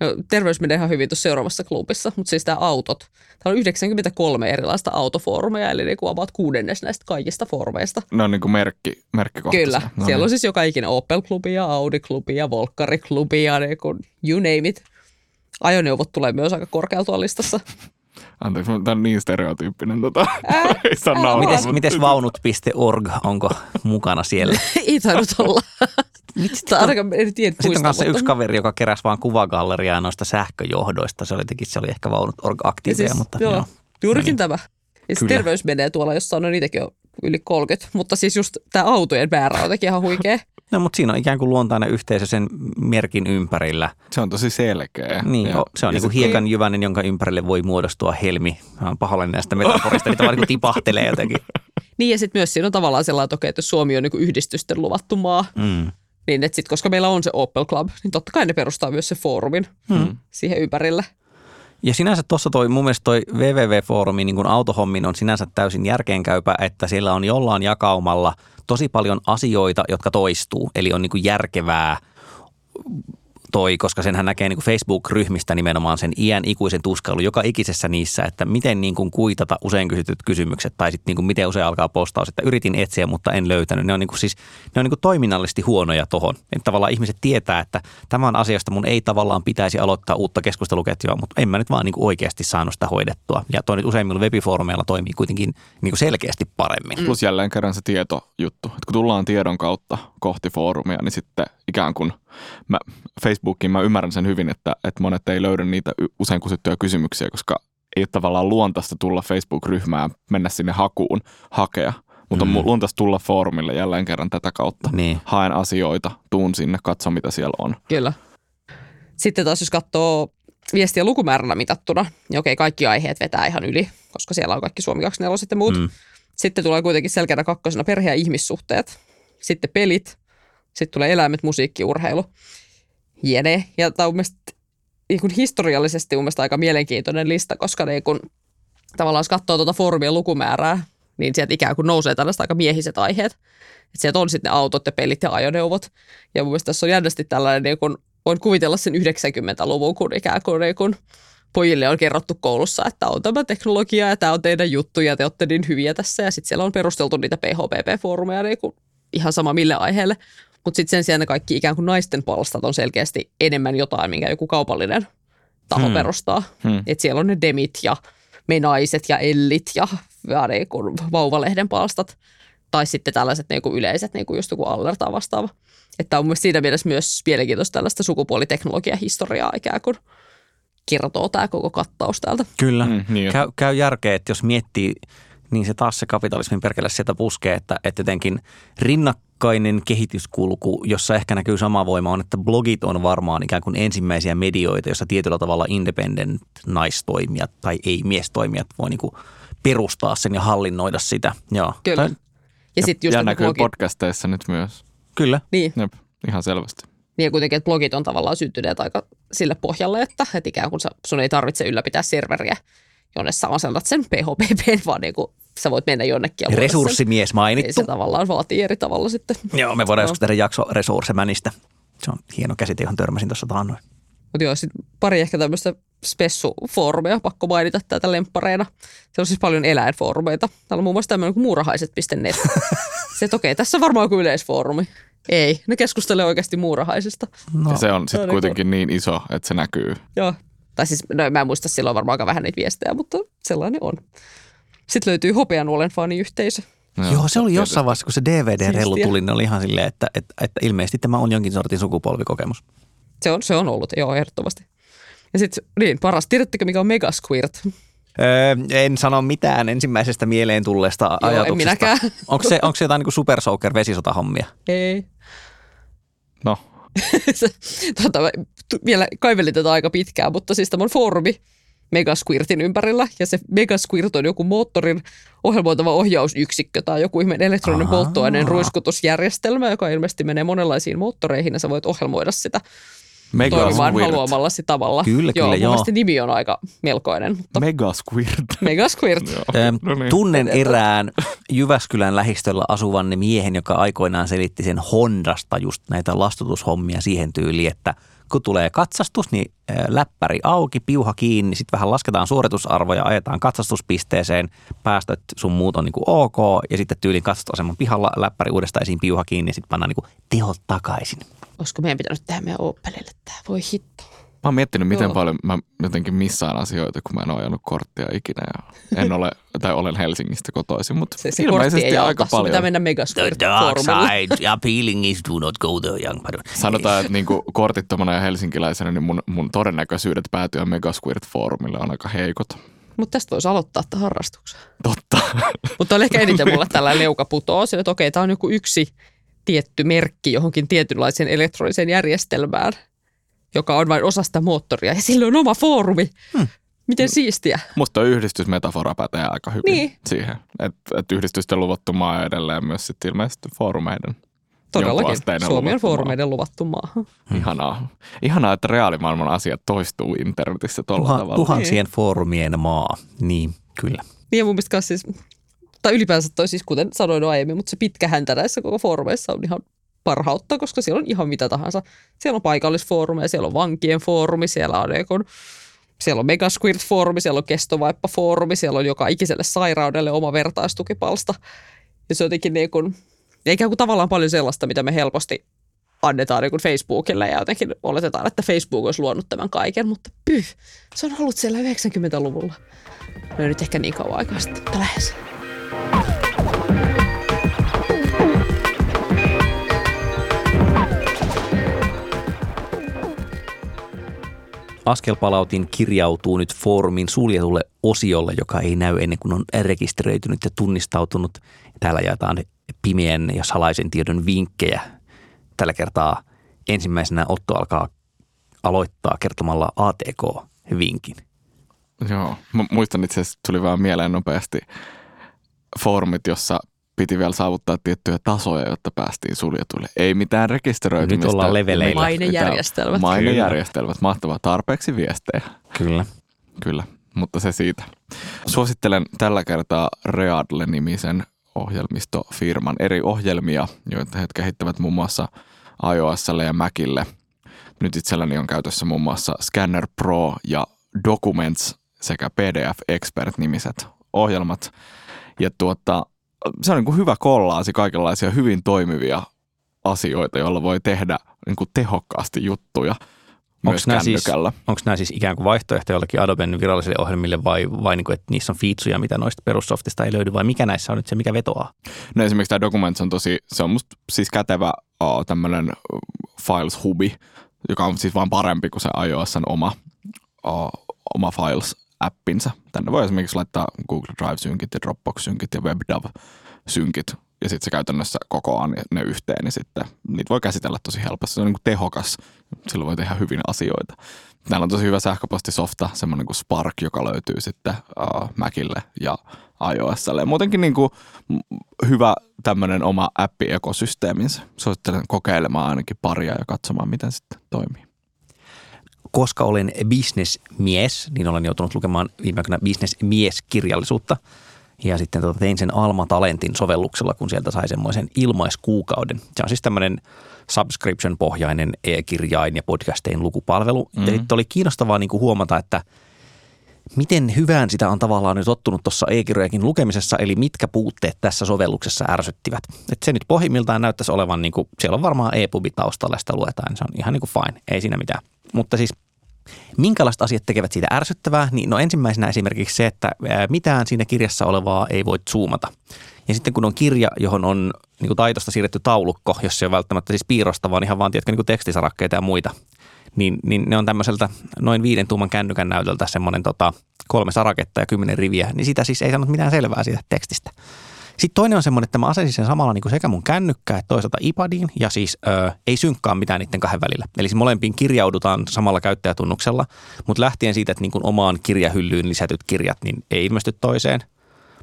No, terveys menee ihan hyvin tuossa seuraavassa klubissa, mutta siis tämä autot. Täällä on 93 erilaista autofoorumia, eli niin kuin about kuudennes näistä kaikista foorumeista. Ne on niin kuin merkki, merkkikohtaisia. Kyllä, No siellä niin. on siis joka ikinen Opel-klubi ja Audi-klubi ja Volkkari-klubi ja niin kuin you name it. Ajoneuvot tulee myös aika korkealta listassa. Anteeksi, tämä on niin stereotyyppinen. Tota. ää. nauraa, Mites, mites vaunut.org, onko mukana siellä? Ei tainnut olla. en tiedä Sitten on kanssa mutta- yksi kaveri, joka keräsi vaan kuvagalleriaa noista sähköjohdoista. Se oli, teki, se oli ehkä vaunut.org Ja aktiiveja, siis, mutta joo, joo. Juurikin No niin. tämä. Ja siis Kyllä. terveys menee tuolla jossain, no niitäkin on yli 30, mutta siis just tämä autojen määrä on jotenkin ihan huikea. No, mutta siinä on ikään kuin luontainen yhteisö sen merkin ympärillä. Se on tosi selkeä. Niin, Ja- se on ja niin kuin hiekan jyvänen, jonka ympärille voi muodostua helmi. Mä oon pahoillani näistä metaforista, niitä vaan niin tipahtelee jotenkin. Niin ja sitten myös siinä on tavallaan sellainen, että, okei, että Suomi on niin kuin yhdistysten luvattu maa, Mm. niin että sitten koska meillä on se Opel Club, niin totta kai ne perustaa myös se foorumin Mm. siihen ympärille. Ja sinänsä tuossa toi, mun mielestä toi www-foorumi niin autohommin on sinänsä täysin järkeenkäypä, että siellä on jollain jakaumalla tosi paljon asioita, jotka toistuu. Eli on niin kuin järkevää toi, koska senhän näkee niin kuin Facebook-ryhmistä nimenomaan sen iän ikuisen tuskailu joka ikisessä niissä, että miten niin kuin kuitata usein kysytyt kysymykset tai sitten niin kuin miten usein alkaa postaus, että yritin etsiä, mutta en löytänyt. Ne on, niin kuin siis, ne on niin kuin toiminnallisesti huonoja tohon. Että tavallaan ihmiset tietää, että tämä on asiasta mun ei tavallaan pitäisi aloittaa uutta keskusteluketjua, mutta en mä nyt vaan niin kuin oikeasti saanut sitä hoidettua. Ja toi nyt useimmilla webifoorumeilla toimii kuitenkin niin kuin selkeästi paremmin. Mm. Plus jälleen kerran se tietojuttu. Että kun tullaan tiedon kautta kohti foorumia, niin sitten ikään kuin mä, Facebookiin mä ymmärrän sen hyvin, että, että monet ei löydä niitä usein kysyttyjä kysymyksiä, koska ei ole tavallaan luontaista tulla Facebook-ryhmään, mennä sinne hakuun, hakea. Mutta Mm. mm. luontaista tulla foorumille jälleen kerran tätä kautta. Niin. Haen asioita, tuun sinne, katso mitä siellä on. Kyllä. Sitten taas jos katsoo viestiä lukumääränä mitattuna, niin okei, kaikki aiheet vetää ihan yli, koska siellä on kaikki Suomi 24 ja muut. Mm. Sitten tulee kuitenkin selkeänä kakkosena perhe- ja ihmissuhteet. Sitten pelit. Sitten tulee eläimet, musiikki, urheilu. Jene. Ja tämä on mielestäni niin historiallisesti mun aika mielenkiintoinen lista, koska niin kun, tavallaan jos katsoo tuota foorumien lukumäärää, niin sieltä ikään kuin nousee tällaiset aika miehiset aiheet. Et sieltä on sitten ne autot ja pelit ja ajoneuvot. Ja mun mielestä tässä on jännästi tällainen, niin kun, voin kuvitella sen 90-luvun, kun ikään kuin, niin kun pojille on kerrottu koulussa, että on tämä teknologia ja tämä on teidän juttu ja te olette niin hyviä tässä. Ja sitten siellä on perusteltu niitä PHPP-foorumeja niin ihan sama mille aiheelle. Mutta sitten sen sijaan ne kaikki ikään kuin naisten palstat on selkeästi enemmän jotain, minkä joku kaupallinen taho Hmm. perustaa. Hmm. Et siellä on ne demit ja me naiset ja ellit ja, niin kuin vauvalehden palstat. Tai sitten tällaiset niin kuin yleiset, niin kuin just joku Aller tai vastaava. Että on myös siinä mielessä myös mielenkiintoista tällaista sukupuoliteknologiahistoriaa ikään kuin kertoo tämä koko kattaus täältä. Kyllä. Mm, niin, Käy, käy järkeä, että jos miettii, niin se taas se kapitalismin perkele sieltä puskee, että, että jotenkin rinnakkainen kehityskulku, jossa ehkä näkyy sama voima, on, että blogit on varmaan ikään kuin ensimmäisiä medioita, jossa tietyllä tavalla independent naistoimijat tai ei-miestoimijat voi niin kuin perustaa sen ja hallinnoida sitä. Joo. Kyllä. Tai, Ja, ja, sitten just ja näkyy blogi, podcasteissa nyt myös. kyllä. niin, Jep, ihan selvästi. niin ja kuitenkin, että blogit on tavallaan syntyneet aika sille pohjalle, että, että ikään kuin sun ei tarvitse ylläpitää serveriä, jonne sä asennat sen PHPP, vaan niin kuin sä voit mennä jonnekin ja. Resurssimies mainittu. se tavallaan vaatii eri tavalla sitten. Joo, me voidaan Joo. joskus tehdä jakso resurssemänistä. Se on hieno käsite, johon törmäsin tuossa taannoin. Mutta joo, sit pari ehkä tämmöistä spessufoorumia pakko mainita täältä lemppareina. Siellä on siis paljon eläinfoorumeita. Täällä on muun muassa tämmöinen kuin muurahaiset.net. se, että okei, tässä on varmaan joku yleisfoorumi. Ei, ne keskustelee oikeasti muurahaisista. No, ja se on on sitten niinku- kuitenkin niin iso, että se näkyy. Joo. Tai siis, no, mä en muista silloin varmaan aika vähän niitä viestejä, mutta sellainen on. Sitten löytyy hopeanuolen faniyhteisö. Joo, se oli tietysti. jossain vaiheessa, kun se DVD-rellu Siistiä. tuli, niin oli ihan silleen, että, että, että ilmeisesti tämä on jonkin sortin sukupolvikokemus. Se on, se on ollut, joo, ehdottomasti. Ja sitten, niin, paras. Tiedättekö, mikä on Megasquirt? Öö, en sano mitään ensimmäisestä mieleen tulleesta Joo, en ajatuksesta. minäkään. Onko se, onko se jotain niin Super Soaker vesisotahommia? Ei. No, tota, vielä kaivelin tätä aika pitkään, mutta siis tämä on foorumi Megasquirtin ympärillä. Ja se Megasquirt on joku moottorin ohjelmoitava ohjausyksikkö tai joku ihmeen elektroninen polttoaineen ruiskutusjärjestelmä, joka ilmeisesti menee monenlaisiin moottoreihin ja sä voit ohjelmoida sitä Mega toimimaan Squirt. haluamallasi tavalla. Kyllä, Joo, kyllä, joo. nimi on aika melkoinen. Mutta Mega Squirt. Megasquirt. Joo. Öö, No niin. Tunnen erään Jyväskylän lähistöllä asuvan miehen, joka aikoinaan selitti sen Hondasta just näitä lastutushommia siihen tyyliin, että kun tulee katsastus, niin läppäri auki, piuha kiinni, sitten vähän lasketaan suoritusarvoja, ajetaan katsastuspisteeseen, päästöt sun muut on niin kuin ok, ja sitten tyylin katsastusaseman pihalla läppäri uudestaan esiin piuha kiinni, sitten pannaan niin kuin tehot takaisin. Olisiko meidän pitänyt tehdä meidän Opelille tämä? Voi hitto. Mä oon miettinyt, miten Joo. paljon mä jotenkin missaan asioita, kun mä en ole ajanut korttia ikinä. Ja en ole, tai olen Helsingistä kotoisin, mutta Se, se ilmeisesti ei aika auta. Sun pitää paljon. mennä Megasquirt-foorumille. appealing is do not go there, young pardon. Sanotaan, että niin kortittomana ja helsinkiläisenä, niin mun, mun todennäköisyydet päätyä Megasquirt-foorumille on aika heikot. Mutta tästä voisi aloittaa tämän harrastuksen. Totta. Mutta oli ehkä eniten mulle tällä leuka putoo sille, että okei, tämä on joku yksi tietty merkki johonkin tietynlaiseen elektroniseen järjestelmään, joka on vain osa sitä moottoria. Ja sillä on oma foorumi. Hmm. Miten siistiä. Musta yhdistysmetafora pätee aika hyvin Niin. siihen. Että et yhdistysten luvattu maa on edelleen myös sit ilmeisesti foorumeiden. Todellakin. Suomi on luvattu maa. foorumeiden luvattu maa. Ihanaa. Ihanaa, että reaalimaailman asiat toistuu internetissä tuolla Tuhan, tavalla. tuhansien foorumien maa. Niin, kyllä. Niin ja mun mielestä siis, tai ylipäänsä toi siis, kuten sanoin aiemmin, mutta se pitkä häntä näissä koko foorumeissa on ihan parhautta, koska siellä on ihan mitä tahansa. Siellä on paikallisfoorumeja, siellä on vankien foorumi, siellä on, joku, siellä on Megasquirt-foorumi, siellä on kestovaippa-foorumi, siellä on joka ikiselle sairaudelle oma vertaistukipalsta. Ja se on jotenkin niin kuin, ikään kuin tavallaan paljon sellaista, mitä me helposti annetaan niin Facebookille ja jotenkin oletetaan, että Facebook olisi luonut tämän kaiken, mutta pyh, se on ollut siellä 90-luvulla. No nyt ehkä niin kauan aikaa sitten, lähes. Askelpalautin kirjautuu nyt foorumin suljetulle osiolle, joka ei näy ennen kuin on rekisteröitynyt ja tunnistautunut. Täällä jaetaan pimeän ja salaisen tiedon vinkkejä. Tällä kertaa ensimmäisenä Otto alkaa aloittaa kertomalla ATK-vinkin. Joo. Muistan itse asiassa, tuli vaan mieleen nopeasti foorumit, jossa piti vielä saavuttaa tiettyjä tasoja, jotta päästiin suljetuille. Ei mitään rekisteröitymistä. Nyt ollaan leveleillä. Mainejärjestelmät. Mainejärjestelmät. Mahtavaa. Tarpeeksi viestejä. Kyllä. Kyllä, mutta se siitä. Suosittelen tällä kertaa Readle-nimisen ohjelmistofirman eri ohjelmia, joita he kehittävät muun muassa iOSlle ja Macille. Nyt itselläni on käytössä muun muassa Scanner Pro ja Documents sekä PDF Expert-nimiset ohjelmat. Ja tuota, se on niin kuin hyvä kollaasi kaikenlaisia hyvin toimivia asioita, joilla voi tehdä niin kuin tehokkaasti juttuja myös nämä siis, onko nämä siis ikään kuin vaihtoehto jollekin Adoben virallisille ohjelmille vai, vai niin kuin, että niissä on featureja, mitä noista perussoftista ei löydy vai mikä näissä on nyt se, mikä vetoaa? No esimerkiksi tämä Documents on tosi, se on musta siis kätevä uh, tämmöinen Files-hubi, joka on siis vaan parempi kuin se iOSn oma, uh, oma Files-appinsa. Tänne voi esimerkiksi laittaa Google Drive-synkit ja Dropbox-synkit ja WebDAV-synkit ja sitten se käytännössä kokoaa ne, yhteen, niin sitten niitä voi käsitellä tosi helposti. Se on niin kuin tehokas, sillä voi tehdä hyvin asioita. Täällä on tosi hyvä sähköpostisofta, semmoinen kuin Spark, joka löytyy sitten uh, Macille ja iOSlle. Muutenkin niin kuin hyvä tämmöinen oma appi-ekosysteeminsä. Suosittelen kokeilemaan ainakin paria ja katsomaan, miten sitten toimii. Koska olen bisnesmies, niin olen joutunut lukemaan viime aikoina bisnesmieskirjallisuutta. Ja sitten tota tein sen Alma Talentin sovelluksella, kun sieltä sai semmoisen ilmaiskuukauden. Se on siis tämmöinen subscription-pohjainen e-kirjain ja podcastein lukupalvelu. Mm-hmm. Ja sitten oli kiinnostavaa niin kuin huomata, että miten hyvään sitä on tavallaan nyt ottunut tuossa e-kirjojakin lukemisessa, eli mitkä puutteet tässä sovelluksessa ärsyttivät. Et se nyt pohjimmiltaan näyttäisi olevan, niin kuin, siellä on varmaan e-pubi taustalla, sitä luetaan, niin se on ihan niin kuin fine, ei siinä mitään. Mutta siis Minkälaiset asiat tekevät siitä ärsyttävää? Niin no ensimmäisenä esimerkiksi se, että mitään siinä kirjassa olevaa ei voi zoomata. Ja sitten kun on kirja, johon on niin kuin taitosta siirretty taulukko, jos se on välttämättä siis piirrosta, vaan ihan vaan tiedätkö, niin kuin tekstisarakkeita ja muita, niin, niin ne on tämmöiseltä noin viiden tuuman kännykän näytöltä semmoinen tota, kolme saraketta ja kymmenen riviä, niin sitä siis ei sanonut mitään selvää siitä tekstistä. Sitten toinen on semmoinen, että mä asensin sen samalla niin kuin sekä mun kännykkää että toisaalta iPadiin ja siis ö, ei synkkaa mitään niiden kahden välillä. Eli siis molempiin kirjaudutaan samalla käyttäjätunnuksella, mutta lähtien siitä, että niin kuin omaan kirjahyllyyn lisätyt kirjat niin ei ilmesty toiseen.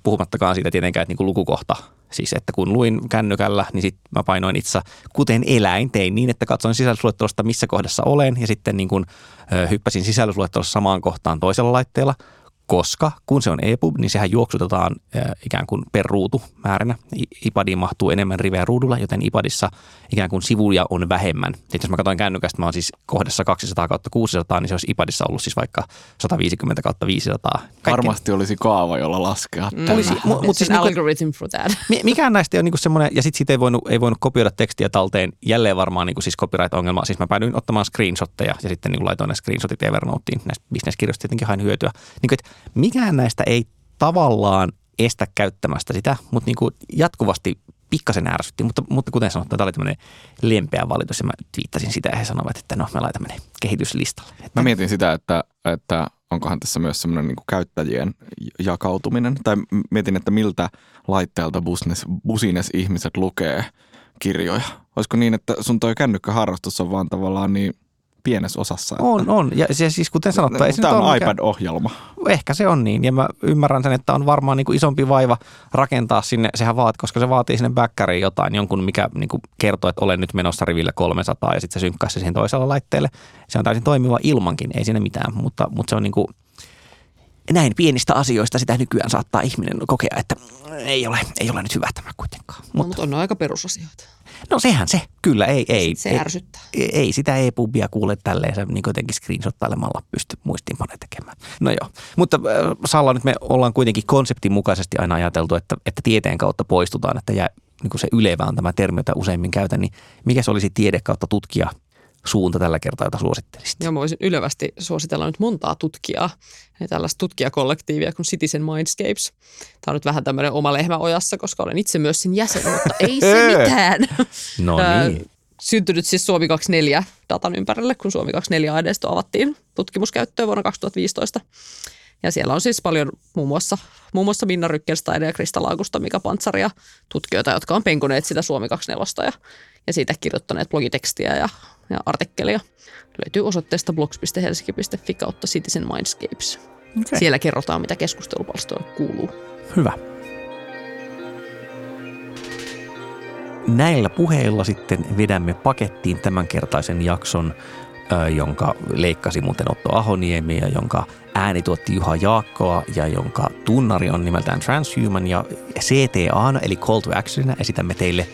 Puhumattakaan siitä tietenkään, että niin kuin lukukohta. Siis että kun luin kännykällä, niin sitten mä painoin itse, kuten eläin, tein niin, että katsoin sisällysluettelosta, missä kohdassa olen, ja sitten niin kuin, ö, hyppäsin sisällysluettelossa samaan kohtaan toisella laitteella – koska kun se on EPUB, niin sehän juoksutetaan ikään kuin per ruutu määränä. iPadiin mahtuu enemmän rivejä ruudulla, joten iPadissa ikään kuin sivuja on vähemmän. Sitten jos mä katsoin kännykästä, mä oon siis kohdassa 200 kautta 600, niin se olisi iPadissa ollut siis vaikka 150 kautta 500. Kaikki. Varmasti olisi kaava, jolla laskea. Mm. Olisi, mu- mut siis niinku, algorithm for that. Mikään näistä ei ole niinku semmoinen, ja sitten siitä ei voinut, ei voinut kopioida tekstiä talteen. Jälleen varmaan niinku siis copyright-ongelma. Siis mä päädyin ottamaan screenshotteja ja sitten niinku laitoin ne screenshotit Evernoteen. Näistä bisneskirjoista tietenkin hain hyötyä. Niin kuin, mikään näistä ei tavallaan estä käyttämästä sitä, mutta niin kuin jatkuvasti pikkasen ärsytti, mutta, mutta kuten sanottu, tämä oli tämmöinen lempeä valitus ja mä twiittasin sitä ja he sanoivat, että no me laitamme ne kehityslistalle. Että... Mä mietin sitä, että, että onkohan tässä myös semmoinen niin käyttäjien jakautuminen tai mietin, että miltä laitteelta busines, busines ihmiset lukee kirjoja. Olisiko niin, että sun toi kännykkäharrastus on vaan tavallaan niin – pienessä osassa. Että... On, on. Ja se, siis kuten sanottu, ei Tämä on iPad-ohjelma. Ehkä se on niin. Ja mä ymmärrän sen, että on varmaan niin kuin isompi vaiva rakentaa sinne, sehän vaat, koska se vaatii sinne backkariin jotain, jonkun, mikä niin kuin kertoo, että olen nyt menossa riville 300 ja sitten se synkkää siihen toisella laitteelle. Se on täysin toimiva ilmankin, ei siinä mitään, mutta, mutta se on niin kuin, näin pienistä asioista sitä nykyään saattaa ihminen kokea, että ei ole, ei ole nyt hyvä tämä kuitenkaan. No, mutta on aika perusasioita. No sehän se, kyllä, ei. ei se ärsyttää. Ei, ei sitä e-pubia kuule tälleen, se niin jotenkin screenshottailemalla pysty muistiinpanoja tekemään. No joo, mutta äh, Salla nyt me ollaan kuitenkin konseptin mukaisesti aina ajateltu, että, että tieteen kautta poistutaan, että jää, niin kuin se ylevä on tämä termi, jota useimmin käytän, niin mikä se olisi tiede kautta tutkija suunta tällä kertaa, jota suosittelisit? Joo, mä voisin ylevästi suositella nyt montaa tutkijaa, ja tällaista tutkijakollektiivia kuin Citizen Mindscapes. Tämä on nyt vähän tämmöinen oma lehmä ojassa, koska olen itse myös sen jäsen, mutta ei se mitään. No niin. Syntynyt siis Suomi 24 datan ympärille, kun Suomi 24 ainesto avattiin tutkimuskäyttöön vuonna 2015. Ja siellä on siis paljon muun muassa, muun muassa Minna Rykkelstein ja Krista Laakusta, Mika Pantsaria, tutkijoita, jotka on penkuneet sitä Suomi 24 ja, ja siitä kirjoittaneet blogitekstiä ja ja artikkelia. Löytyy osoitteesta blogs.helsinki.fi kautta Citizen Mindscapes. Okay. Siellä kerrotaan, mitä keskustelupalstoilla kuuluu. Hyvä. Näillä puheilla sitten vedämme pakettiin tämänkertaisen jakson, jonka leikkasi muuten Otto Ahoniemi ja jonka ääni tuotti Juha Jaakkoa ja jonka tunnari on nimeltään Transhuman ja CTA, eli Call to Actionina esitämme teille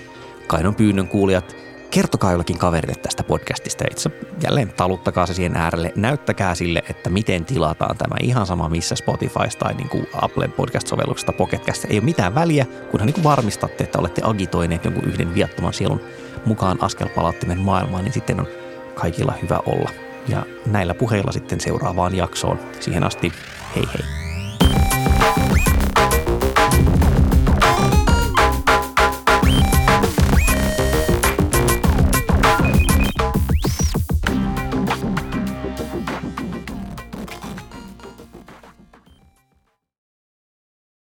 kainon pyynnön kuulijat – kertokaa jollekin kaverille tästä podcastista. Itse jälleen taluttakaa se siihen äärelle. Näyttäkää sille, että miten tilataan tämä ihan sama missä Spotify tai niin kuin Apple podcast-sovelluksesta Pocketcast. Ei ole mitään väliä, kunhan niin kuin varmistatte, että olette agitoineet jonkun yhden viattoman sielun mukaan askelpalattimen maailmaan, niin sitten on kaikilla hyvä olla. Ja näillä puheilla sitten seuraavaan jaksoon. Siihen asti, hei hei.